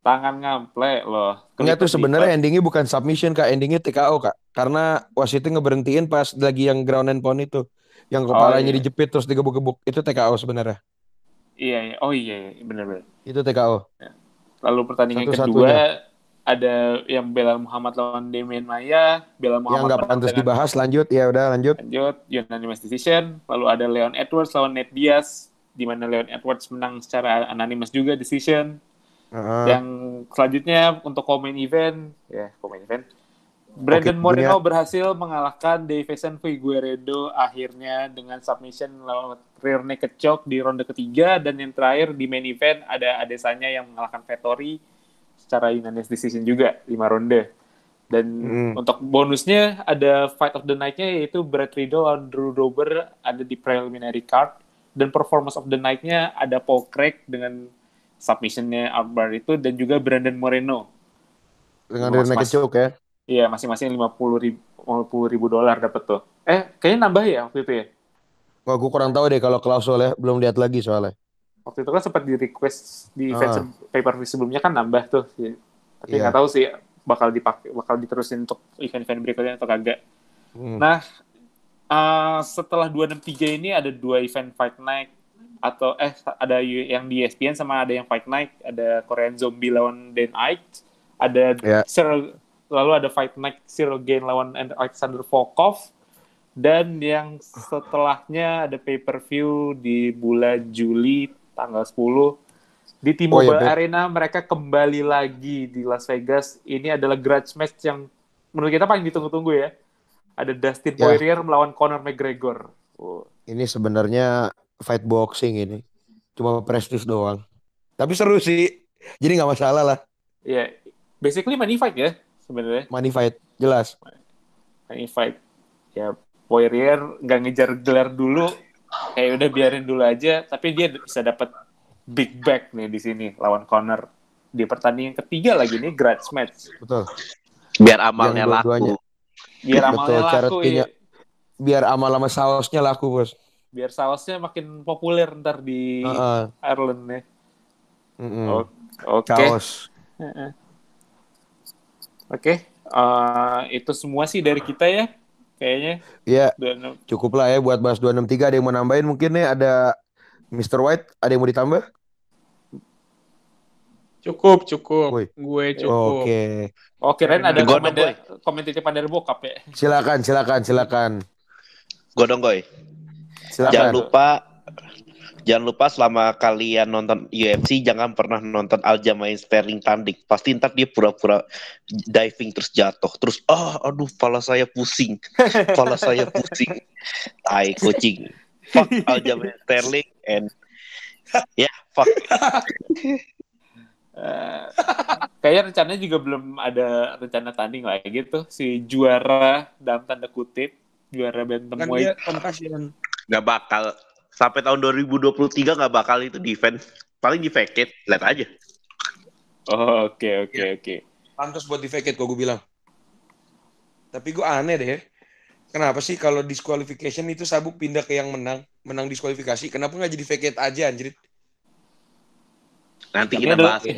Tangan ngample loh. Enggak tuh sebenarnya endingnya bukan submission kak, endingnya TKO kak. Karena wasitnya ngeberhentiin pas lagi yang ground and pound itu, yang kepalanya iya. dijepit terus digebuk-gebuk itu TKO sebenarnya. Iya, iya. Oh iya, iya. benar-benar. Itu TKO. Lalu pertandingan Satu-satunya. kedua ada yang Belal Muhammad lawan Demian Maya, Yang Muhammad nggak menang pantas dibahas lanjut ya udah lanjut. lanjut unanimous decision. Lalu ada Leon Edwards lawan Nate Diaz, di mana Leon Edwards menang secara unanimous juga decision. Heeh. Yang selanjutnya untuk komen event, ya komen event. Brandon Oke, Moreno dunia- berhasil mengalahkan Davison Figueredo akhirnya dengan submission lewat rear naked choke di ronde ketiga dan yang terakhir di main event ada Adesanya yang mengalahkan Vettori secara unanimous decision juga lima ronde. Dan Hmm. untuk bonusnya ada fight of the night-nya yaitu Brad Riddle lawan Drew Dober ada di preliminary card dan performance of the night-nya ada Paul Craig dengan submission-nya armbar itu dan juga Brandon Moreno. Dengan rear naked choke ya. Iya, masing-masing 50 ribu, 50 ribu dolar dapat tuh. Eh, kayaknya nambah ya waktu itu ya? Wah, gue kurang tahu deh kalau klausul ya, belum lihat lagi soalnya. Waktu itu kan sempat di request di Ah. event se- pay-per-view sebelumnya kan nambah tuh. Tapi Iya. nggak tahu sih bakal dipakai bakal diterusin untuk event-event berikutnya atau kagak. Hmm. Nah, eh, setelah 263 ini ada dua event Fight Night atau eh ada yang di ESPN sama ada yang Fight Night, ada Korean Zombie lawan Dan Ike, ada Ya. Cyril- lalu ada Fight Night Cyril Gain lawan Alexander Volkov dan yang setelahnya ada pay-per-view di bulan Juli tanggal 10 di Oh, T-Mobile iya. Arena mereka kembali lagi di Las Vegas. Ini adalah grudge match yang menurut kita paling ditunggu-tunggu ya. Ada Dustin Ya. Poirier melawan Conor McGregor. Oh, Ini sebenarnya fight boxing ini. Cuma prestis doang. Tapi seru sih. Jadi nggak masalah lah. ya, basically money fight ya sebenarnya. Money fight. Jelas. Money fight. Ya, Poirier nggak ngejar gelar dulu. Kayak udah biarin dulu aja. Tapi dia bisa dapat big back nih di sini lawan Conor di pertandingan ketiga lagi nih grudge match. Betul. Biar amalnya Yang laku. Biar Betul, amalnya laku charity-nya. ya. Biar amal sama sausnya laku, Bos. Biar sausnya makin populer ntar di Heeh. Ireland ya. Mm-mm. O- Oke. Saus. Heeh. Oke, eh, itu semua sih dari kita ya, kayaknya. Iya, Dan cukup lah ya buat bahas 263. Ada yang mau nambahin mungkin nih ada Mr. White, ada yang mau ditambah? Cukup, cukup. Woi. Gue cukup. Oke. oh kirain ada Gua komen, dong, komen titipan dari bokap ya. Silakan, silakan, silakan. Gue dong, Goy. Silakan. Jangan lupa Jangan lupa selama kalian nonton UFC jangan pernah nonton Aljamain Sterling tanding. Pasti ntar dia pura-pura diving terus jatuh. Terus ah aduh pala saya pusing. Pala saya pusing. Tai kucing. Fuck Aljamain Sterling and ya yeah, fuck. Eh, kayaknya rencananya juga belum ada rencana tanding lah gitu. Si juara dalam tanda kutip, juara Kan bantamweight. concussion. Nggak bakal sampai tahun 2023 nggak bakal itu defense. Paling di vacate, lihat aja. Oh, Oke, oke, oke. Pantas buat di vacate kok gue bilang. Tapi gue aneh deh. Kenapa sih kalau disqualification itu sabuk pindah ke yang menang, menang diskualifikasi? Kenapa nggak jadi vacate aja anjir? Nanti Tapi kita bahas.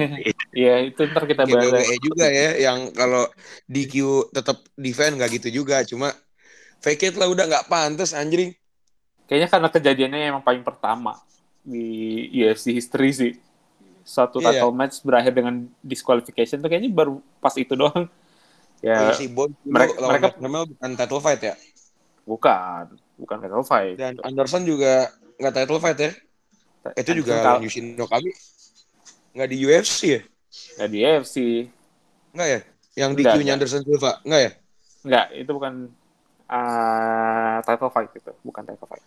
Iya, itu ntar kita bahas. WWE juga ya, yang kalau DQ tetap defend nggak gitu juga, cuma vacate lah udah nggak pantas anjing. Kayaknya karena kejadiannya emang paling pertama di UFC history sih. Satu Iya. title match berakhir dengan disqualification tuh kayaknya baru pas itu doang. Ya, Oh, si Bond dulu mereka- lawan mereka- bukan title fight ya. bukan. Bukan title fight. Dan Anderson juga nggak title fight ya. Itu juga lawan kal- Okami. Nggak di UFC ya? nggak di UFC. Nggak ya? Yang DQ-nya nggak. Anderson Silva? Nggak ya? Nggak, itu bukan uh, title fight itu. Bukan title fight.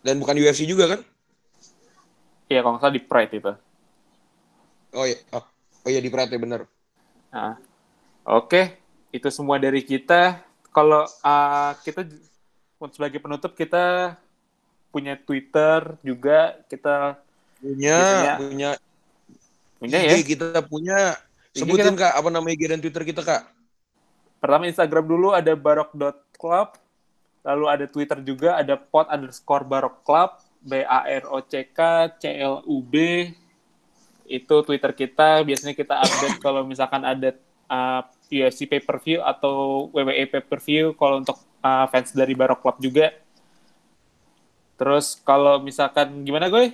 Dan bukan UFC juga kan? Iya, kalau nggak salah di Pride itu. Oh iya. Oh, oh iya di Pride ya bener. Nah, Oke, itu semua dari kita. Kalau uh, kita sebagai penutup kita punya Twitter juga kita Punya, Biasanya- punya, punya IG ya. kita punya. Sebutin kita- kak, apa nama IG dan Twitter kita kak? Pertama Instagram dulu ada barok.club, lalu ada Twitter juga ada pot underscore barok club, B A R O C K C L U B. Itu Twitter kita. Biasanya kita update kalau misalkan ada uh, UFC pay per view atau WWE pay per view. Kalau untuk uh, fans dari Barok Club juga. Terus kalau misalkan gimana gue?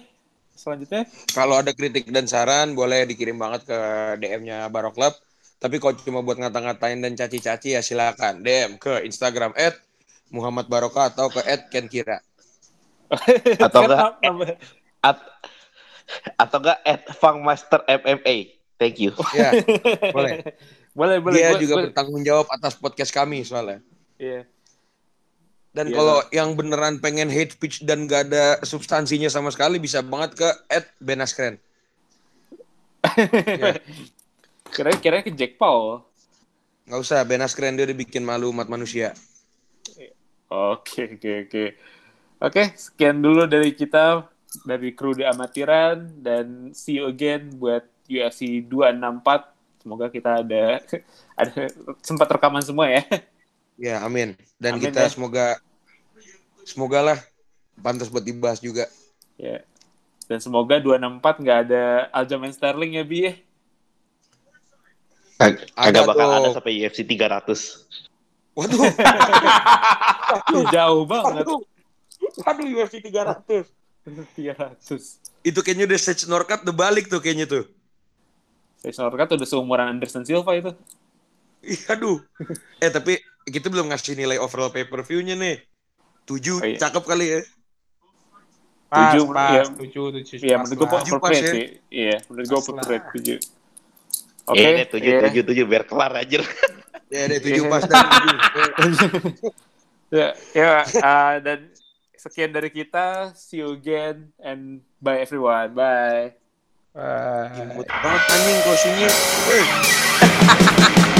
Selanjutnya? Kalau ada kritik dan saran boleh dikirim banget ke DM-nya Barok Club. Tapi kalau cuma buat ngata-ngatain dan caci-caci ya silakan DM ke Instagram at Muhammad Baroka atau ke at Ken Kira. Atau enggak, At, atau enggak at Fangmaster MMA. Thank you. Ya, boleh. boleh, boleh. Dia Gue- juga gue- bertanggung jawab atas podcast kami soalnya. Iya. Dan Iya, kalau yang beneran pengen hate speech dan gak ada substansinya sama sekali bisa banget ke at Benaskren. Kira-kira ke Jack Paul. Nggak usah, Benaskren dia udah bikin malu umat manusia. Oke, oke, oke. Oke, sekian dulu dari kita dari kru di amatiran dan see you again buat UFC 264. Semoga kita ada ada sempat rekaman semua ya. Ya, amin. Dan Amin, kita ya. semoga semoga lah pantas buat dibahas juga. ya. Dan semoga 264 nggak ada Aljamain Sterling ya, Bi. ya. Ag- Ada Agak bakal tuh. ada sampai UFC 300. Waduh. Jauh banget. Waduh. Waduh UFC 300. 300. Itu kayaknya udah Sage Norcat udah balik tuh kayaknya tuh. Saya Norcat udah seumuran Anderson Silva itu. Ih, aduh. eh tapi kita belum ngasih nilai overall pay per view-nya nih. 7 Oh, iya. cakep kali ya. Pas, Tujuh, pas, iya. tujuh, tujuh. Iya, pas menurut gue. Tujuh pas appropriate ya. sih. Iya, menurut gue Pas lah. 7. Oke, tujuh, iya. tujuh, tujuh, biar kelar aja. Ya deh 7 Iya. pas dan 7. ya, ya uh, dan sekian dari kita. See you again and bye everyone. Bye. Bye. Imut banget anjing closingnya. Eh.